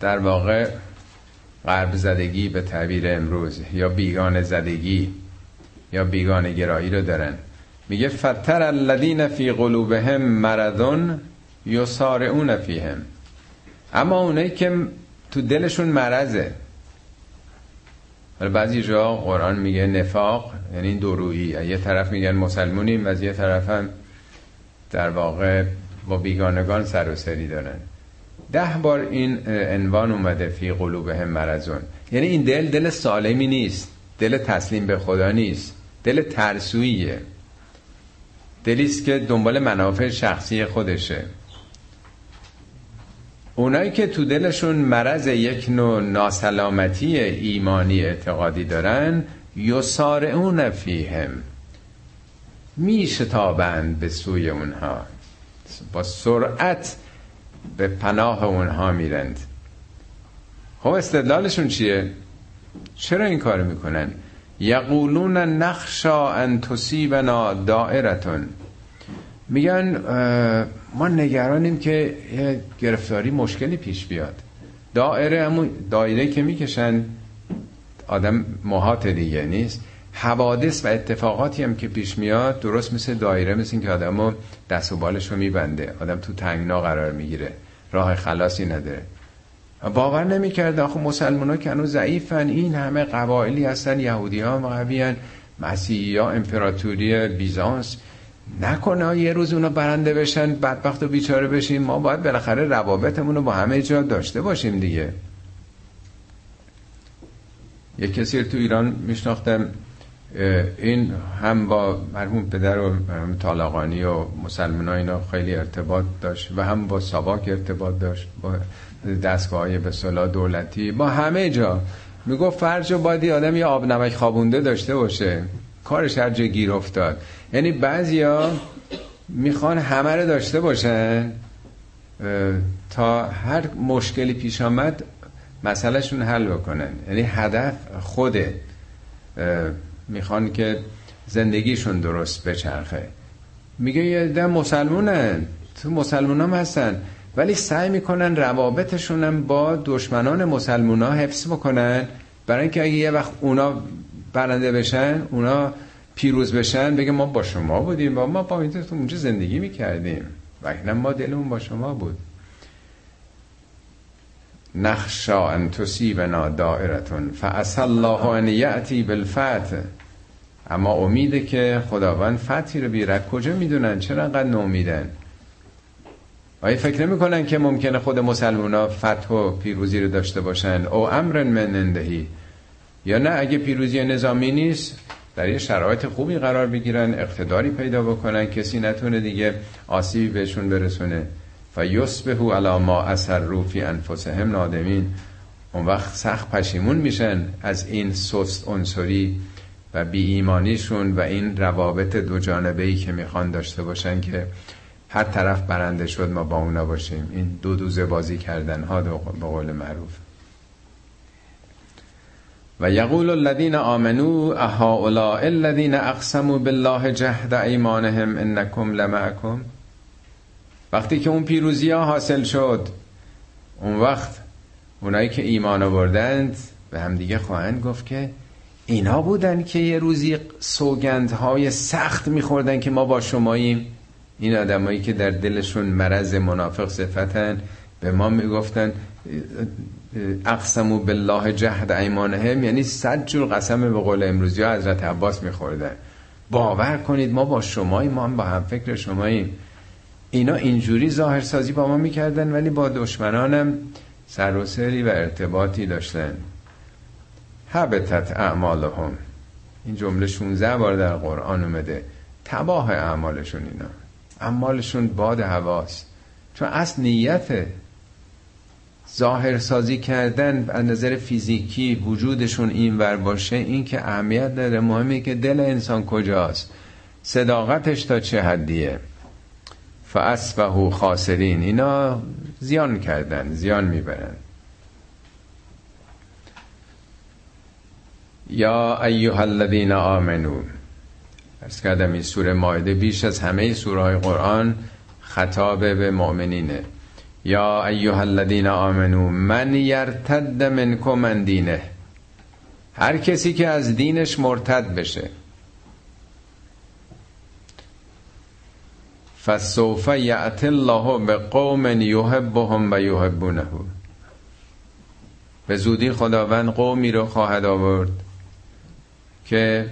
در واقع قرب زدگی به تعبیر امروز یا بیگان زدگی یا بیگان گرایی رو دارن. میگه فتر الذین فی قلوبهم مرضون یسارعون فیهم. اما اونایی که تو دلشون مرضه. حالا بعضی جا قرآن میگه نفاق یعنی دورویی یه طرف میگن مسلمونیم و از یه طرف هم در واقع با بیگانگان سر و سری دارن. ده بار این عنوان اومده فی قلوبهم مرزون یعنی این دل دل سالمی نیست. دل تسلیم به خدا نیست. دل ترسویه دلیست که دنبال منافع شخصی خودشه. اونایی که تو دلشون مرض یک نوع ناسلامتی ایمانی اعتقادی دارن یسارعون فیهم میشتابند به سوی اونها با سرعت به پناه اونها میرند خب استدلالشون چیه؟ چرا این کار می‌کنن؟ یقولون نخشا ان تصیبنا دائرتون میگن ما نگرانیم که یه گرفتاری مشکلی پیش بیاد. دائره همون دایره که می‌کشن آدم محاط دیگه نیست. حوادث و اتفاقاتی هم که پیش میاد درست مثل دایره مثل این که آدم دست و بالش رو میبنده. آدم تو تنگنا قرار می‌گیره. راه خلاصی نداره. باور نمی‌کرد آخه مسلمان ها که هنوز ضعیفن. این همه قبایلی هستن. یهودی ها قوی مسیحی ها امپراتوری بیزانس. نکنه یه روز اونا برنده بشن بدبخت و بیچاره بشیم. ما باید بالاخره روابطمون رو با همه جا داشته باشیم دیگه. یه کسی تو ایران میشناختم این هم با مرحوم پدر و مرحوم طالقانی و مسلمان اینا خیلی ارتباط داشت و هم با ساواک ارتباط داشت با دستگاه های به صلاح دولتی با همه جا. می‌گفت فرج و بادی آدم یه آب نمک خوابونده داشته باشه. کارش هر جا گیر افتاد. یعنی بعضیا می‌خوان همه رو داشته باشن تا هر مشکلی پیش آمد مسئلهشون حل بکنن. یعنی هدف خوده می‌خوان که زندگیشون درست بچرخه. میگه یه ده مسلمونن تو مسلمون هم هستن ولی سعی می‌کنن روابطشون هم با دشمنان مسلمون ها حفظ بکنن برای اینکه اگه یه وقت اونا برنده بشن اونا پیروز بشن بگه ما با شما بودیم با ما با اونجا زندگی می‌کردیم. و ما دلمون با شما بود. نخشا ان تصیبنا دائرتون فاس الله ان یاتی بالفتح اما امیده که خداوند فتحی رو بیاره کجا می‌دونن؟ چرا انقدر نومیدن آیا فکر نمی‌کنن که ممکنه خود مسلمان ها فتح و پیروزی رو داشته باشن؟ او امر من اندهی. یا نه اگه پیروزی نظامی نیست در یه شرایط خوبی قرار بگیرن اقتداری پیدا بکنن کسی نتونه دیگه آسیبی بهشون برسونه. و یصبحو علی ما اثر فی انفسهم نادمین. اون وقت سخت پشیمون میشن از این سست عنصری و بی ایمانیشون و این روابط دو جانبه ای که می‌خوان داشته باشن که هر طرف برنده شد ما با اونا باشیم. این دو دوزه بازی کردن ها به قول معروف. و یقول الذین آمنو اهؤلاء الذین اقسموا بالله جهد ایمانهم انکم لمعکم. وقتی که اون پیروزی ها حاصل شد اون وقت اونایی که ایمان آوردند به همدیگه خواهند گفت که اینا بودن که یه روزی سوگندهای سخت میخوردن که ما با شماییم. این آدمایی که در دلشون مرض منافق صفتن به ما می‌گفتن اقسمو بالله جهد ایمانهم یعنی صد جور قسم به قول امروزی ها حضرت عباس میخوردن باور کنید ما با شماییم ما هم با هم فکر شماییم. اینا اینجوری ظاهر سازی با ما می‌کردن ولی با دشمنانم سر و سری و ارتباطی داشتن. حبتت اعمالهم. این جمله 16 بار در قرآن اومده. تباه اعمالشون اینا. اعمالشون باد هواست. چون اصل نیت ظاهر سازی کردن از نظر فیزیکی وجودشون این ور باشه این که اهمیت داره مهمه که دل انسان کجاست. صداقتش تا چه حدیه؟ فاسبهو خاسرین. اینا زیان کردن زیان می‌برن. یا ایها الذین آمنو. ارز کردم این سوره مایده بیش از همه سوره قرآن خطاب به مؤمنینه. یا ایها الذین آمنو من یرتد منکم من دینه. هر کسی که از دینش مرتد بشه. فسوف یعت الله به قوم یحبهم و یحبونه. به زودی خداوند قومی رو خواهد آورد که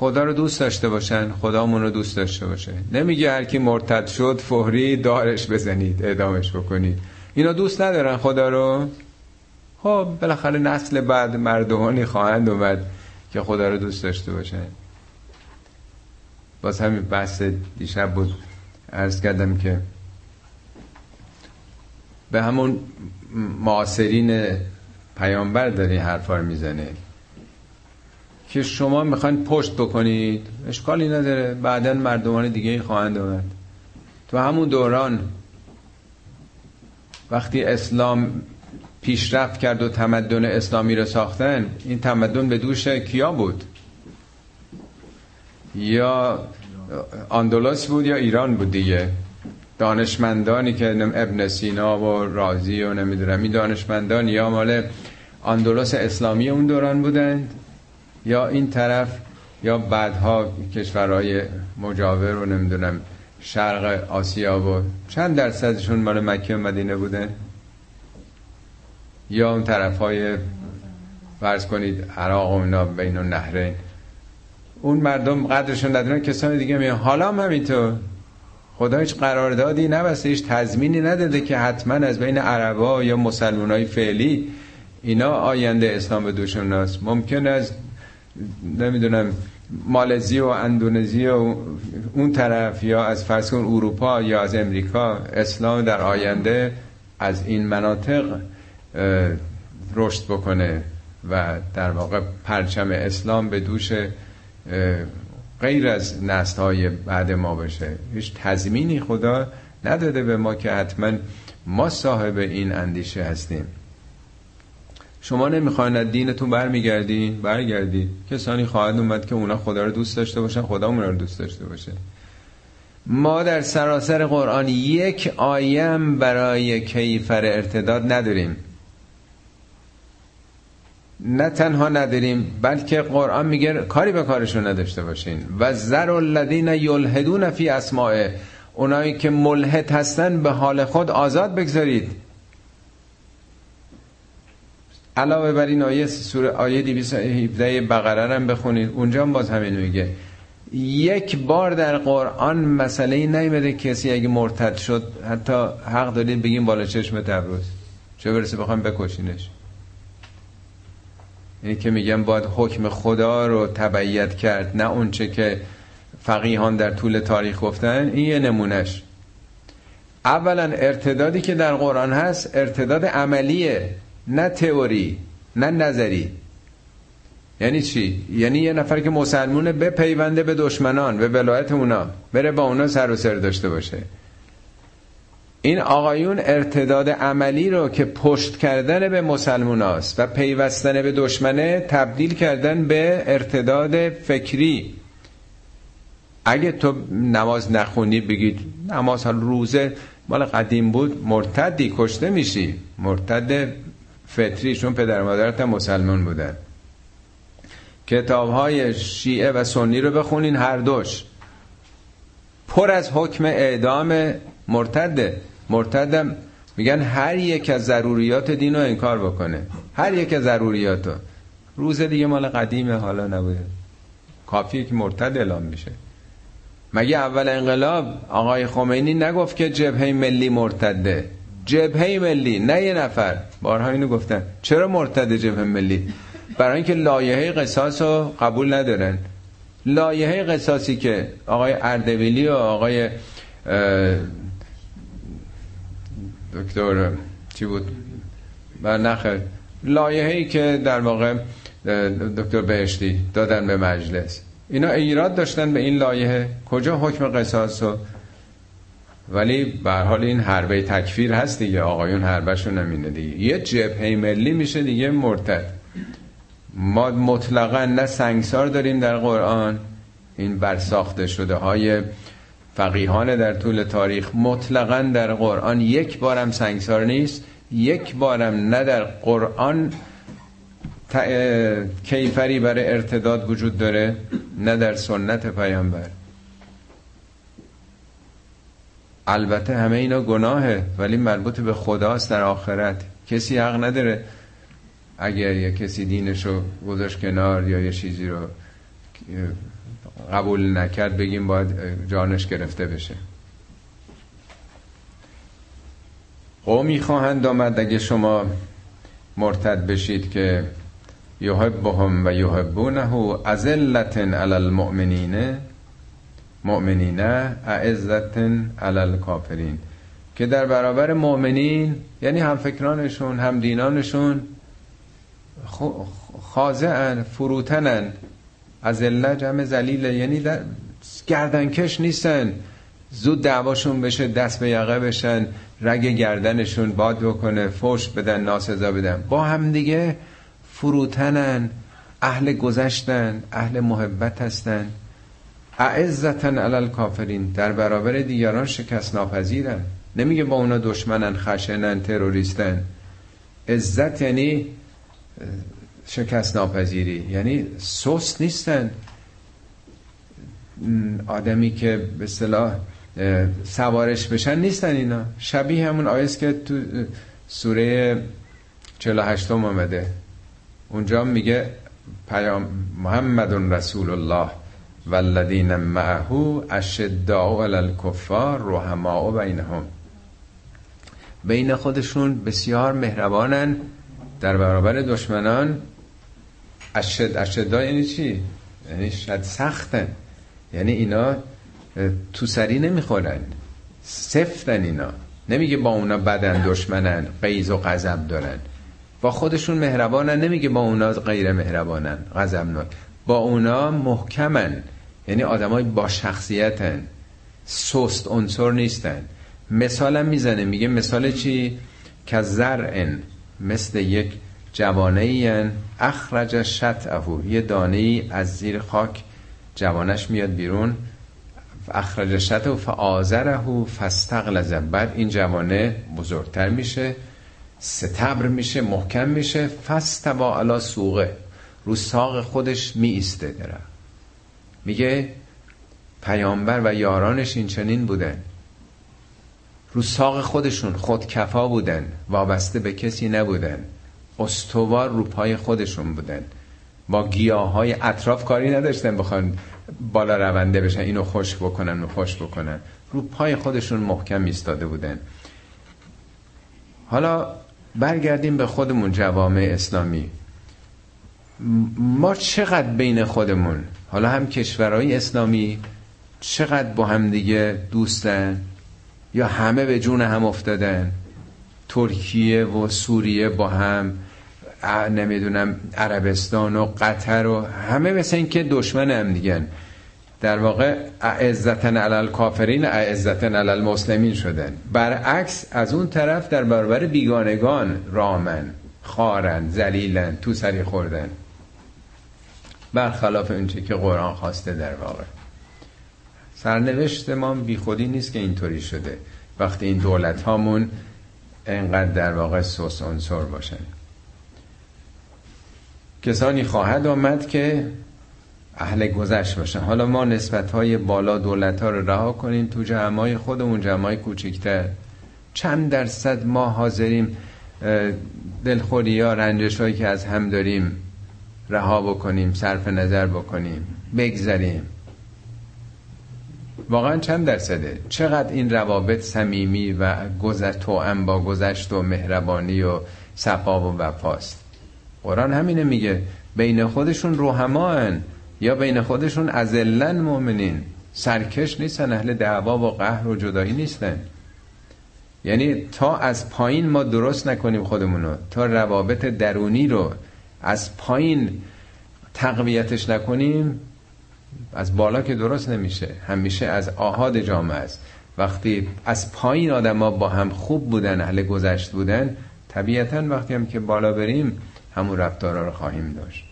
خدا رو دوست داشته باشن خدامون رو دوست داشته باشه. نمیگه هر کی مرتد شد فهری دارش بزنید اعدامش بکنید. اینا دوست ندارن خدا رو. خب بالاخره نسل بعد مردمانی خواهند اومد که خدا رو دوست داشته باشن. باز همین بحث دیشب بود. عرض کردم که به همون معاصرین پیامبر داری حرفا رو می‌زنه. که شما می‌خواین پشت بکنید اشکالی نداره. بعدا مردمان دیگه خواهند آمد. تو همون دوران وقتی اسلام پیشرفت کرد و تمدن اسلامی رو ساختن این تمدن به دوش کیا بود؟ یا اندلس بود یا ایران بود دیگه؟ دانشمندانی که ابن سینا و رازی و نمی‌دونم این دانشمندان یا مال اندلس اسلامی اون دوران بودند. یا این طرف یا بعدها کشورهای مجاور و نمی‌دونم شرق آسیا و چند درصدشون مال مکه و مدینه بوده؟ یا اون طرف های فرض کنید عراق و اینا بین و نهرین. اون مردم قدرشون ندارن کسان دیگه میان حالا هم همینطور. خدا هیچ قراردادی نبسته هیچ تضمینی نداده که حتما از بین عربا یا مسلمان های فعلی اینا آینده اسلام به دوشون هست. ممکن است نمی‌دونم مالزی و اندونزی و اون طرف یا از فرض اروپا یا از امریکا اسلام در آینده از این مناطق رشد بکنه و در واقع پرچم اسلام به دوش غیر از نسل های بعد ما باشه هیچ تضمینی خدا نداده به ما که حتما ما صاحب این اندیشه هستیم. شما نمی‌خواین از دینتون برمیگردی برگردی کسانی خواهد اومد که اونا خدا رو دوست داشته باشن خدا اونا رو دوست داشته باشه. ما در سراسر قرآن یک آیم برای کیفر ارتداد نداریم. نه تنها نداریم بلکه قرآن میگه کاری به کارشون نداشته باشین. و زر الذین یلحدون فی اسماء اونایی که ملحد هستن به حال خود آزاد بگذارید. علاوه بر این آیه سوره آیه 217 بقره هم بخونید. اونجا هم باز همین میگه. یک بار در قرآن مسئله این نیمده کسی اگه مرتد شد حتی حق دارید بگیم بالا چشم تبروز. چه برسه بخوام بکشینش. اینی که میگم باید حکم خدا رو تبعیت کرد نه اونچه که فقیهان در طول تاریخ گفتن. این یه نمونش اولا ارتدادی که در قرآن هست ارتداد عملیه. نه تئوری نه نظری. یعنی چی؟ یعنی یه نفر که مسلمونه به پیونده به دشمنان به ولایت اونا بره با اونا سر و سر داشته باشه. این آقایون ارتداد عملی رو که پشت کردن به مسلمون هست و پیوستن به دشمنه تبدیل کردن به ارتداد فکری. اگه تو نماز نخونی بگید نماز روزه مال قدیم بود مرتدی کشته میشی. مرتد فطری چون پدر مادرت مسلمان بودن. کتاب های شیعه و سنی رو بخونین هر دوش. پر از حکم اعدام مرتده. مرتدم میگن هر یک از ضروریات دین رو انکار بکنه. هر یک از ضروریات رو. روز دیگه مال قدیمه حالا نبوده کافیه که مرتد اعلام میشه. مگه اول انقلاب آقای خمینی نگفت که جبهه ملی مرتده؟ جبهه ملی نه یه نفر. بارها اینو گفتن. چرا مرتد جبهه ملی؟ برای اینکه لایحه قصاص رو قبول ندارن. لایحه قصاصی که آقای اردبیلی و آقای دکتر چی بود؟ نخه. لایحه‌ای که در واقع دکتر بهشتی دادن به مجلس. اینا ایراد داشتن به این لایحه. کجا حکم قصاص ولی به حال این حربه تکفیر هست دیگه. آقایون حربشون نمینه دیگه. یه جبهه ملی میشه دیگه مرتد. ما مطلقا نه سنگسار داریم در قرآن. این برساخته شده های فقیهان در طول تاریخ مطلقا در قرآن یک بارم سنگسار نیست یک بارم نه در قرآن کیفری برای ارتداد وجود داره نه در سنت پیامبر. البته همه اینا گناهه ولی مربوط به خداست در آخرت. کسی حق نداره اگر یه کسی دینشو گذاشت کنار یا یه چیزی رو قبول نکرد بگیم باید جانش گرفته بشه. قومی خواهند آمد اگه شما مرتد بشید که یحبهم و یحبونه ازلت علی المؤمنین. مؤمنین اعزت علی الکافرین که در برابر مؤمنین یعنی هم فکرانشون هم دینانشون خاضعن فروتنن از جمع زلیله یعنی در گردنکش نیستن. زود دعواشون بشه دست به یقه بشن رگ گردنشون باد بکنه فوش بدن ناسزا بدن. با هم دیگه فروتنن اهل گذشتن اهل محبت هستن. اعزتن علل کافرین در برابر دیگران شکست ناپذیرن. نمیگه با اونا دشمنن خشنن تروریستن. عزت یعنی شکست ناپذیری. یعنی سست نیستن. آدمی که به صلاح سوارش بشن نیستن اینا. شبیه همون آیست که تو سوره 48 آمده اونجا میگه پیام محمد رسول الله. والذین معه اشداء علی الکفار رحماء بینهم. بین خودشون بسیار مهربانن در برابر دشمنان. اشد اشدا یعنی چی؟ یعنی شد سختن. یعنی اینا تو سری نمی‌خورن. سفتن اینا. نمیگه با اونا بدن دشمنن قیز و غضب دارن. با خودشون مهربانن نمیگه با اونا غیر مهربانن غضبناک. با اونا محکمن. یعنی آدمای با شخصیتن. سست عنصر نیستن. مثالم می‌زنه میگه مثال چی؟ که زرعن مثل یک جوانه این اخرج شطعه یه دانه ای از زیر خاک جوانش میاد بیرون. اخرج شطعه فآزره فستغلظ بعد این جوانه بزرگتر میشه ستبر میشه محکم میشه. فستوا علا سوقه. رو ساق خودش می ایسته داره. میگه پیامبر و یارانش این چنین بودن. رو ساق خودشون خودکفا بودن. وابسته به کسی نبودن. استوار رو پای خودشون بودن. با گیاه های اطراف کاری نداشتن بخوان بالا رونده بشن اینو خوش بکنن و خوش بکنن. رو پای خودشون محکم ایستاده بودن. حالا برگردیم به خودمون جوامع اسلامی. ما چقدر بین خودمون حالا هم کشورهای اسلامی چقدر با هم دیگه دوستن یا همه به جون هم افتادن؟ ترکیه و سوریه با هم نمی‌دونم عربستان و قطر و همه مثل این که دشمن هم دیگن. در واقع اعزتن علال کافرین اعزتن علال مسلمین شدن. برعکس از اون طرف در برابر بیگانگان رامن خارن زلیلن تو سری خوردن. برخلاف اونچه که قرآن خواسته در واقع. سرنوشت ما بی خودی نیست که اینطوری شده. وقتی این دولت هامون انقدر در واقع سوس انصر باشن. کسانی خواهد آمد که اهل گذشت باشن. حالا ما نسبت های بالا دولت ها رو رها کنیم. تو جمعای خودمون جمعای کوچکتر. چند درصد ما حاضریم دلخوری ها رنجش هایی که از هم داریم رها بکنیم صرف نظر بکنیم بگذاریم واقعا چند درصده؟ چقدر این روابط صمیمی و گذشت و با گذشت و مهربانی و صفا و وفاست؟ قرآن همینه میگه بین خودشون روحمان یا بین خودشون ازلن مؤمنین. سرکش نیستن اهل دعوا و قهر و جدایی نیستن. یعنی تا از پایین ما درست نکنیم خودمونو تا روابط درونی رو از پایین تقویتش نکنیم از بالا که درست نمیشه. همیشه از آهاد جامعه است. وقتی از پایین آدم ها با هم خوب بودن اهل گذشت بودن طبیعتا وقتی هم که بالا بریم همون رفتارا رو خواهیم داشت.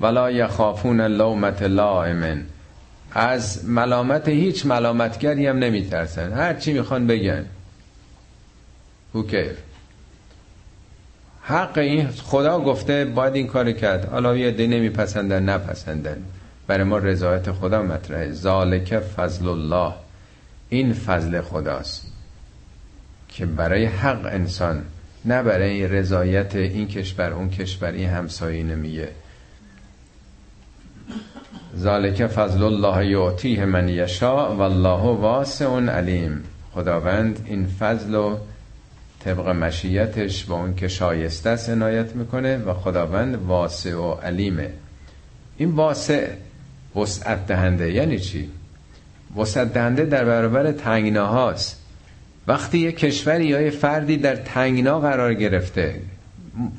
ولا یخافون لومت لائمن از ملامت هیچ ملامتگری هم نمیترسن. هر چی می‌خوان بگن. اوکی حق این خدا گفته باید این کار کرد. حالا یه دی نمیپسندن نپسندن. برای ما رضایت خدا مطرحه. ذالک فضل الله. این فضل خداست. که برای حق انسان نه برای رضایت این کشور اون کشور این همسایه نمیگه. ذالک فضل الله یعطیه من یشا والله واسع علیم. خداوند این فضل و طبق مشیتش با اون که شایسته است عنایت می‌کنه و خداوند واسع و علیمه. این واسع وسعت دهنده یعنی چی؟ وسعت دهنده در برابر تنگناهاست وقتی یه کشوری یا یه فردی در تنگنا قرار گرفته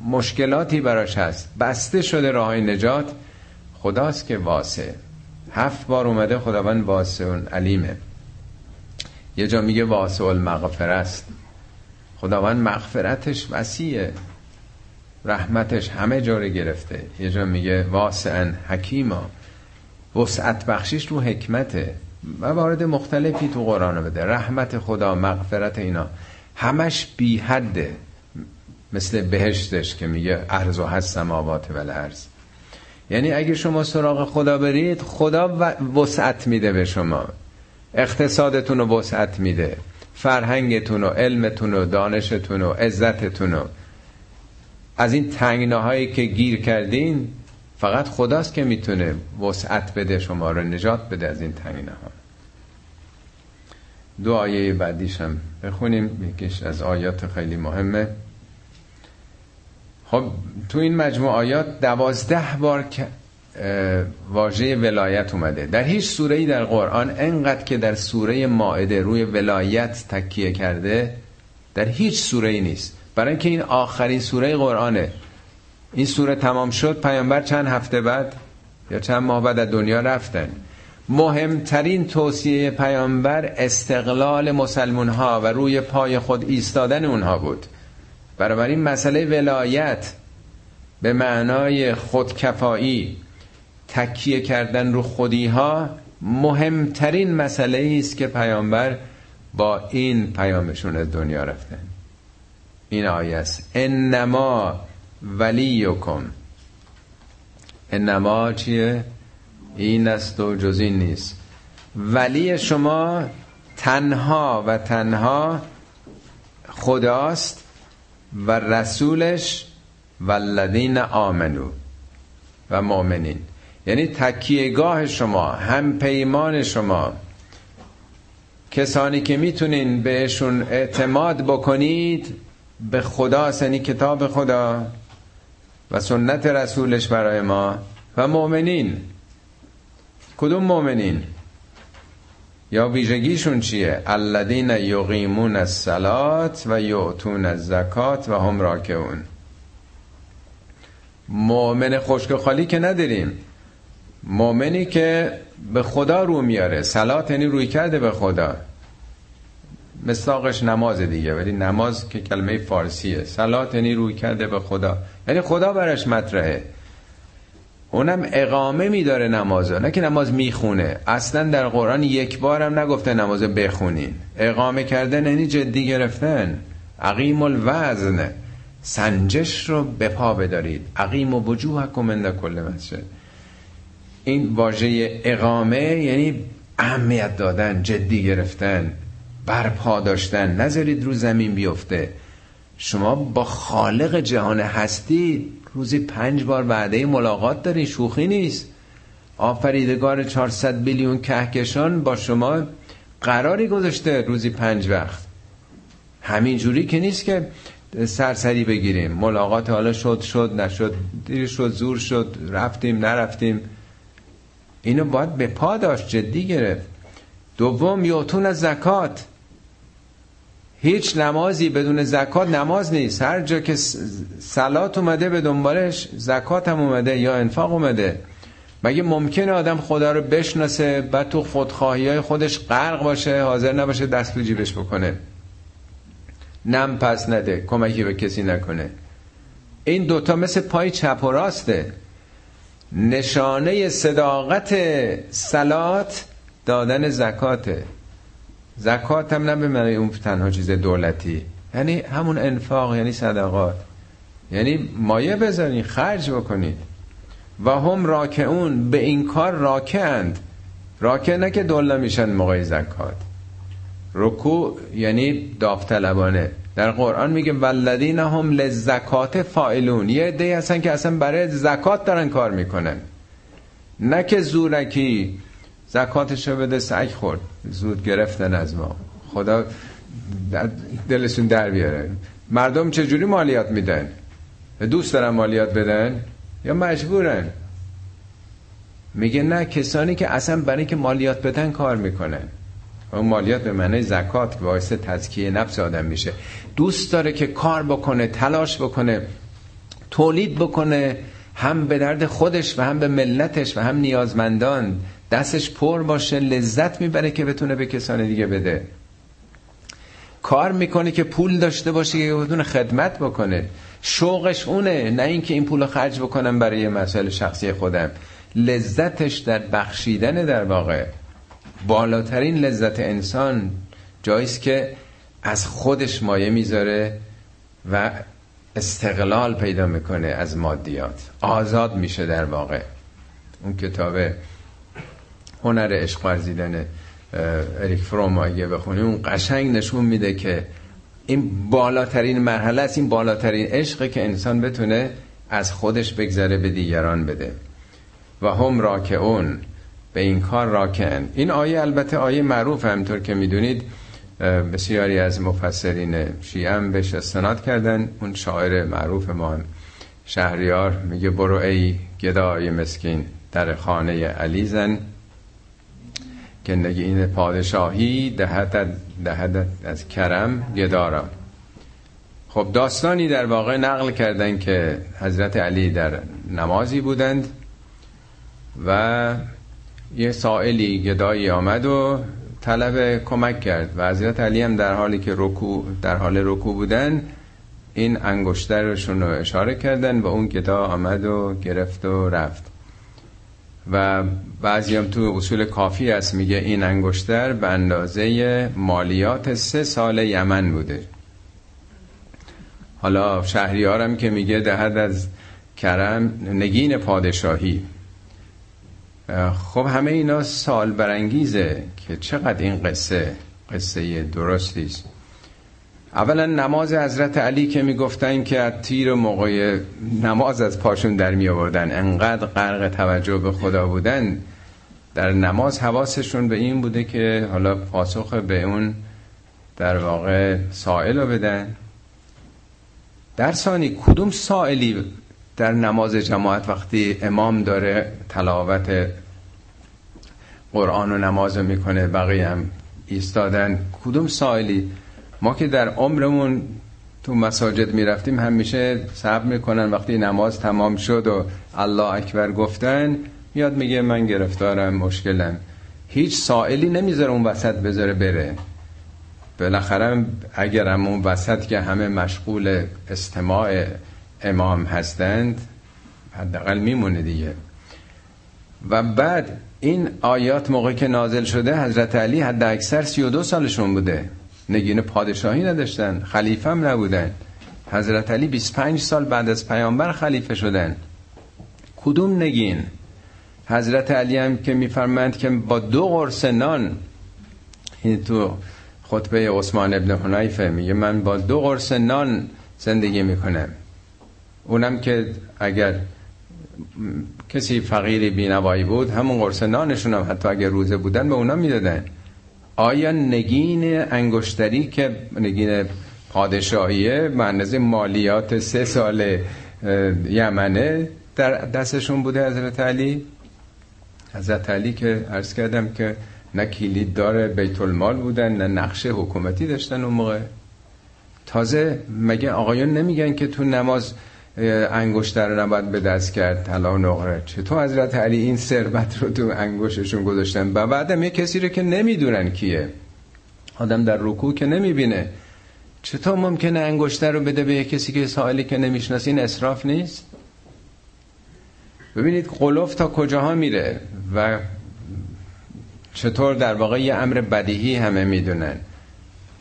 مشکلاتی براش هست بسته شده راه نجات خداست که واسع. هفت بار اومده خداوند واسع علیمه. یه جا میگه واسع المغفر است. خداوند مغفرتش وسیعه رحمتش همه جا گرفته. یه جا میگه واسعا حکیما. وسعت بخشیش رو حکمته. و وارد مختلفی تو قرآن بده. رحمت خدا مغفرت اینا. همش بی حده مثل بهشتش که میگه ارز و هست سماوات و الارض. یعنی اگه شما سراغ خدا برید خدا وسعت میده به شما. اقتصادتون رو وسعت میده. فرهنگتون و علمتون و دانشتون و عزتتون و از این تنگناهایی که گیر کردین فقط خداست که می‌تونه وسعت بده شما رو نجات بده از این تنگناها. دو آیه بعدیش هم بخونیم یکیش از آیات خیلی مهمه. خب تو این مجموع آیات دوازده بار واژه ولایت اومده. در هیچ سوره ای در قرآن انقدر که در سوره ماعده روی ولایت تکیه کرده در هیچ سوره ای نیست. برای اینکه این آخرین سوره قرآنه. این سوره تمام شد پیامبر چند هفته بعد یا چند ماه بعد از دنیا رفتن. مهمترین توصیه پیامبر استقلال مسلمون ها و روی پای خود ایستادن اونها بود. برای این مسئله ولایت به معنای خودکفایی تکیه کردن رو خودی ها مهمترین مسئله است که پیامبر با این پیامشون دنیا رفتن. این آیه است. انما ولیکم. انما چیه؟ این است و جز این نیست. ولی شما تنها و تنها خداست و رسولش والذین آمنو و مؤمنین. یعنی تکیهگاه شما هم پیمان شما. کسانی که می‌تونین بهشون اعتماد بکنید به خدا یعنی کتاب خدا و سنت رسولش برای ما و مؤمنین. کدوم مؤمنین؟ یا ویژگیشون چیه؟ الذین یقیمون الصلات و یعطون الزکات و هم راکعون. مؤمن خشک خالی که نداریم. مؤمنی که به خدا رو میاره. سلات یعنی روی کرده به خدا. مستاقش نماز دیگه ولی نماز که کلمه فارسیه. سلات یعنی روی کرده به خدا. یعنی خدا برش مطرحه. اونم اقامه میداره نمازا نه که نماز می‌خونه. اصلا در قرآن یک بارم نگفته نماز بخونین. اقامه کردن یعنی جدی گرفتن. عقیم الوزن سنجش رو به پا بدارید. عقیم و وجوه کمنده کل مسجد. این واژه اقامه یعنی اهمیت دادن جدی گرفتن برپا داشتن. نذارید رو زمین بیفته. شما با خالق جهان هستی روزی پنج بار وعده ملاقات دارین شوخی نیست. آفریدگار 400 میلیون کهکشان با شما قراری گذاشته روزی پنج وقت. همین جوری که نیست که سرسری بگیریم. ملاقات حالا شد شد نشد دیر شد زور شد رفتیم نرفتیم. اینو باید به پا داشت جدی گرفت. دوم یوتون از زکات. هیچ نمازی بدون زکات نماز نیست. هر جا که سلات اومده به دنبالش زکات هم اومده یا انفاق اومده. مگه ممکنه آدم خدا رو بشناسه بعد تو خودخواهی های خودش غرق باشه حاضر نباشه دست به جیبش بکنه؟ نم پس نده کمکی به کسی نکنه. این دوتا مثل پای چپ و راسته. نشانه صداقت سلات دادن زکاته زکات هم نه به معنی اون تنها چیز دولتی. یعنی همون انفاق یعنی صدقات. یعنی مایه بذارین خرج بکنید. و هم راکعون به این کار راکعند. راکع نه که دوله میشن موقع زکات. رکوع یعنی داوطلبانه. در قرآن میگه ولدین هم لزکات فائلون. یه عده هستن که اصلا برای زکات دارن کار می‌کنن. نه که زورکی زکاتشو بده سگ خورد. زود گرفتن از ما. خدا دلشون در بیاره. مردم چجوری مالیات میدن؟ دوست دارن مالیات بدن؟ یا مجبورن؟ میگه نه کسانی که اصلا برای که مالیات بدن کار می‌کنن. اون مالیات به معنی زکات که باعث تزکیه نفس آدم میشه. دوست داره که کار بکنه تلاش بکنه تولید بکنه هم به درد خودش و هم به ملتش و هم نیازمندان. دستش پر باشه لذت می‌بره که بتونه به کسان دیگه بده. کار می‌کنه که پول داشته باشه که بتونه خدمت بکنه. شوقش اونه نه اینکه این پول خرج بکنم برای مسائل شخصی خودم. لذتش در بخشیدن در واقع. بالاترین لذت انسان جاییست که از خودش مایه می‌ذاره و استقلال پیدا می‌کنه از مادیات. آزاد میشه در واقع. اون کتاب هنر عشق ورزیدن اریک فروم اگه بخونی اون قشنگ نشون میده که این بالاترین مرحله است این بالاترین عشقه که انسان بتونه از خودش بگذره به دیگران بده. و هم راکعون. به این کار راکن. این آیه البته آیه معروف همطور که می‌دونید بسیاری از مفسرین شیعه هم بهش استناد کردن. اون شاعر معروف ما هم شهریار میگه برو ای گدای مسکین در خانه علی زن که نگه این پادشاهی دهد, دهد از کرم گدارم خب داستانی در واقع نقل کردن که حضرت علی در نمازی بودند و یه سائلی گدایی آمد و طلب کمک کرد و حضرت علی هم در حالی که رکو در حال رکوع بودن این انگشترشون رو اشاره کردن و اون گدا آمد و گرفت و رفت. و بعضی هم تو اصول کافی است میگه این انگشتر به اندازه مالیات سه سال یمن بوده. حالا شهریارم که میگه دهد از کرم نگین پادشاهی. خب همه اینا سال برانگیزه که چقدر این قصه قصه درستی است. اولا نماز حضرت علی که می‌گفتن که از تیر موقع نماز از پاشون در می آوردن انقدر غرق توجه به خدا بودن در نماز حواسشون به این بوده که حالا پاسخ به اون در واقع سائل رو بدن. در ثانی کدوم سائلی در نماز جماعت وقتی امام داره تلاوت قرآن و نماز می‌کنه بقیه هم ایستادن. کدوم سائلی؟ ما که در عمرمون تو مساجد می‌رفتیم همیشه صبر می‌کنن وقتی نماز تمام شد و الله اکبر گفتن میاد میگه من گرفتارم مشکلم. هیچ سائلی نمی‌ذاره اون وسط بذاره بره. بالاخره اگرم اون وسط که همه مشغول استماع امام هستند حداقل میمونه دیگه. و بعد این آیات موقع که نازل شده حضرت علی حد اکثر 32 سالشون بوده. نگین پادشاهی نداشتن خلیفه هم نبودن. حضرت علی 25 سال بعد از پیامبر خلیفه شدن. کدوم نگین؟ حضرت علی هم که میفرمند که با دو قرص نان این تو خطبه عثمان ابن حنیفه میگه من با دو قرص نان زندگی می‌کنم. اونم که اگر کسی فقیری بینوایی بود همون قرص نانشون هم حتی اگر روزه بودن به اونا می‌دادن. آیا نگین انگشتری که نگین پادشاهیه معنیز مالیات سه سال یمنه در دستشون بوده حضرت علی؟ حضرت علی که عرض کردم که نه کلید دار بیت المال بودن نه نقشه حکومتی داشتن اون موقع. تازه مگه آقایون نمیگن که تو نماز انگشتر رو نباید به دست کرد. طلا و نقره. چطور حضرت علی این ثروت رو تو انگشتشون گذاشتن؟ و بعدم یه کسی رو که نمی‌دونن کیه. آدم در رکوع که نمی‌بینه. چطور ممکنه انگشتر رو بده به یه کسی که سائلی که نمی‌شناسی این اصراف نیست؟ ببینید قلوف تا کجاها میره و چطور در واقع یه امر بدیهی همه می‌دونن.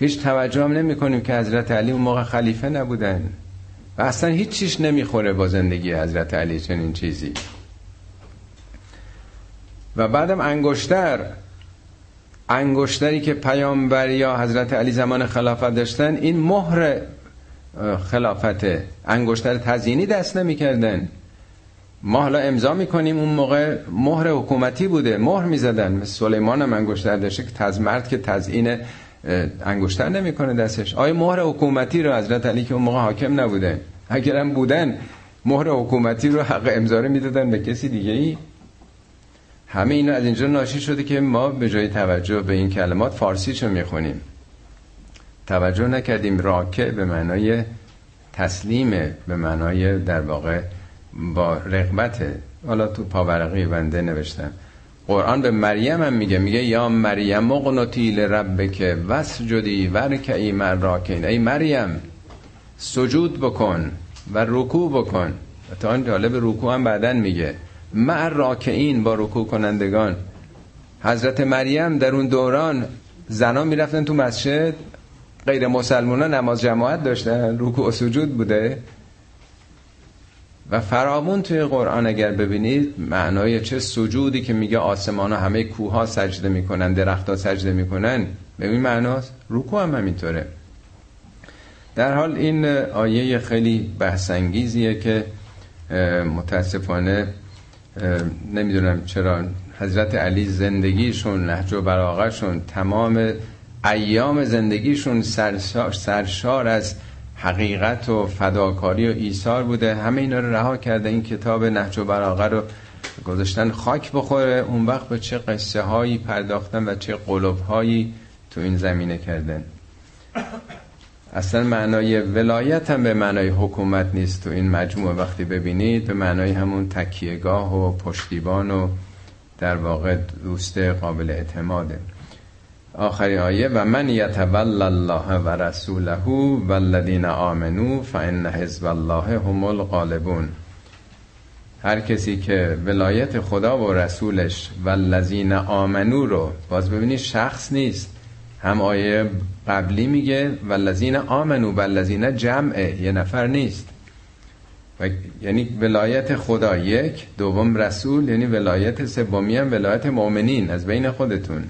هیچ توجه هم نمی کنیم که حضرت علی اون موقع خلیفه نبودن. و اصلا هیچ چیش نمی‌خوره با زندگی حضرت علی چنین چیزی. و بعدم انگشتر. انگشتری که پیامبر یا حضرت علی زمان خلافت داشتن این مهر خلافت. انگشتر تزیینی دست نمی‌کردن. ما حالا امضا می‌کنیم اون موقع مهر حکومتی بوده. مهر می‌زدن. مثل سلیمان هم انگشتر داشته که تز مرد که تزیین انگشتر نمی‌کنه دستش. آیا مهر حکومتی رو حضرت علی که اون موقع حاکم نبوده اگرم بودن مهر حکومتی رو حق امضا رو می‌دادن به کسی دیگه ای؟ همه اینا از اینجا ناشی شده که ما به جای توجه به این کلمات فارسی چون می‌خونیم. توجه نکردیم. راکع به معنای تسلیمه به معنای در واقع با رغبته حالا تو پاورقی بنده نوشتم. قرآن به مریم هم میگه میگه یا مریم مقنطی لربک وسجدی ورکعی مر راکین ای مریم سجود بکن و رکوع بکن. تا آن جالب رکوع هم بعدن میگه. مع راکعین با رکوع کنندگان. حضرت مریم در اون دوران زنا می‌رفتن تو مسجد غیر مسلمان نماز جماعت داشتن رکوع و سجود بوده. و فرامون توی قرآن اگر ببینید معنای چه سجودی که میگه آسمان ها همه کوه ها سجده می‌کنن درخت ها سجده می‌کنن ببین معناست؟ رکوع هم همینطوره. در حال این آیه خیلی بحثنگیزیه که متاسفانه نمی‌دونم چرا حضرت علی زندگیشون نهج و براغشون تمام ایام زندگیشون سرشار, سرشار از حقیقت و فداکاری و ایثار بوده. همه اینا رو رها کرده. این کتاب نهج و براغه رو گذاشتن خاک بخوره. اون وقت به چه قصه هایی پرداختن و چه قلوب هایی تو این زمینه کردن. اصلا معنای ولایت هم به معنای حکومت نیست. تو این مجموعه وقتی ببینید به معنای همون تکیهگاه و پشتیبان و در واقع دوست قابل اعتماده. آخری آیه و من یتول الله و رسوله والذین آمنو فان حزب الله هم الغالبون. هر کسی که ولایت خدا و رسولش والذین آمنو رو باز ببینید شخص نیست. هم آیه قبلی میگه والذین آمنو والذین جمعه یه نفر نیست. و یعنی ولایت خدا یک دوم رسول یعنی ولایت سومی هم ولایت مؤمنین از بین خودتون.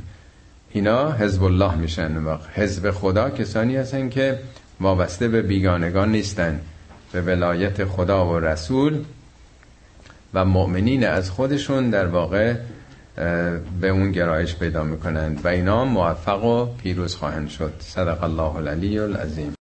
اینا حزب الله میشن و حزب خدا کسانی هستن که وابسته به بیگانگان نیستن. به ولایت خدا و رسول و مؤمنین از خودشون در واقع به اون گرایش پیدا می‌کنند. و اینا موفق و پیروز خواهند شد. صدق الله العلی العظیم.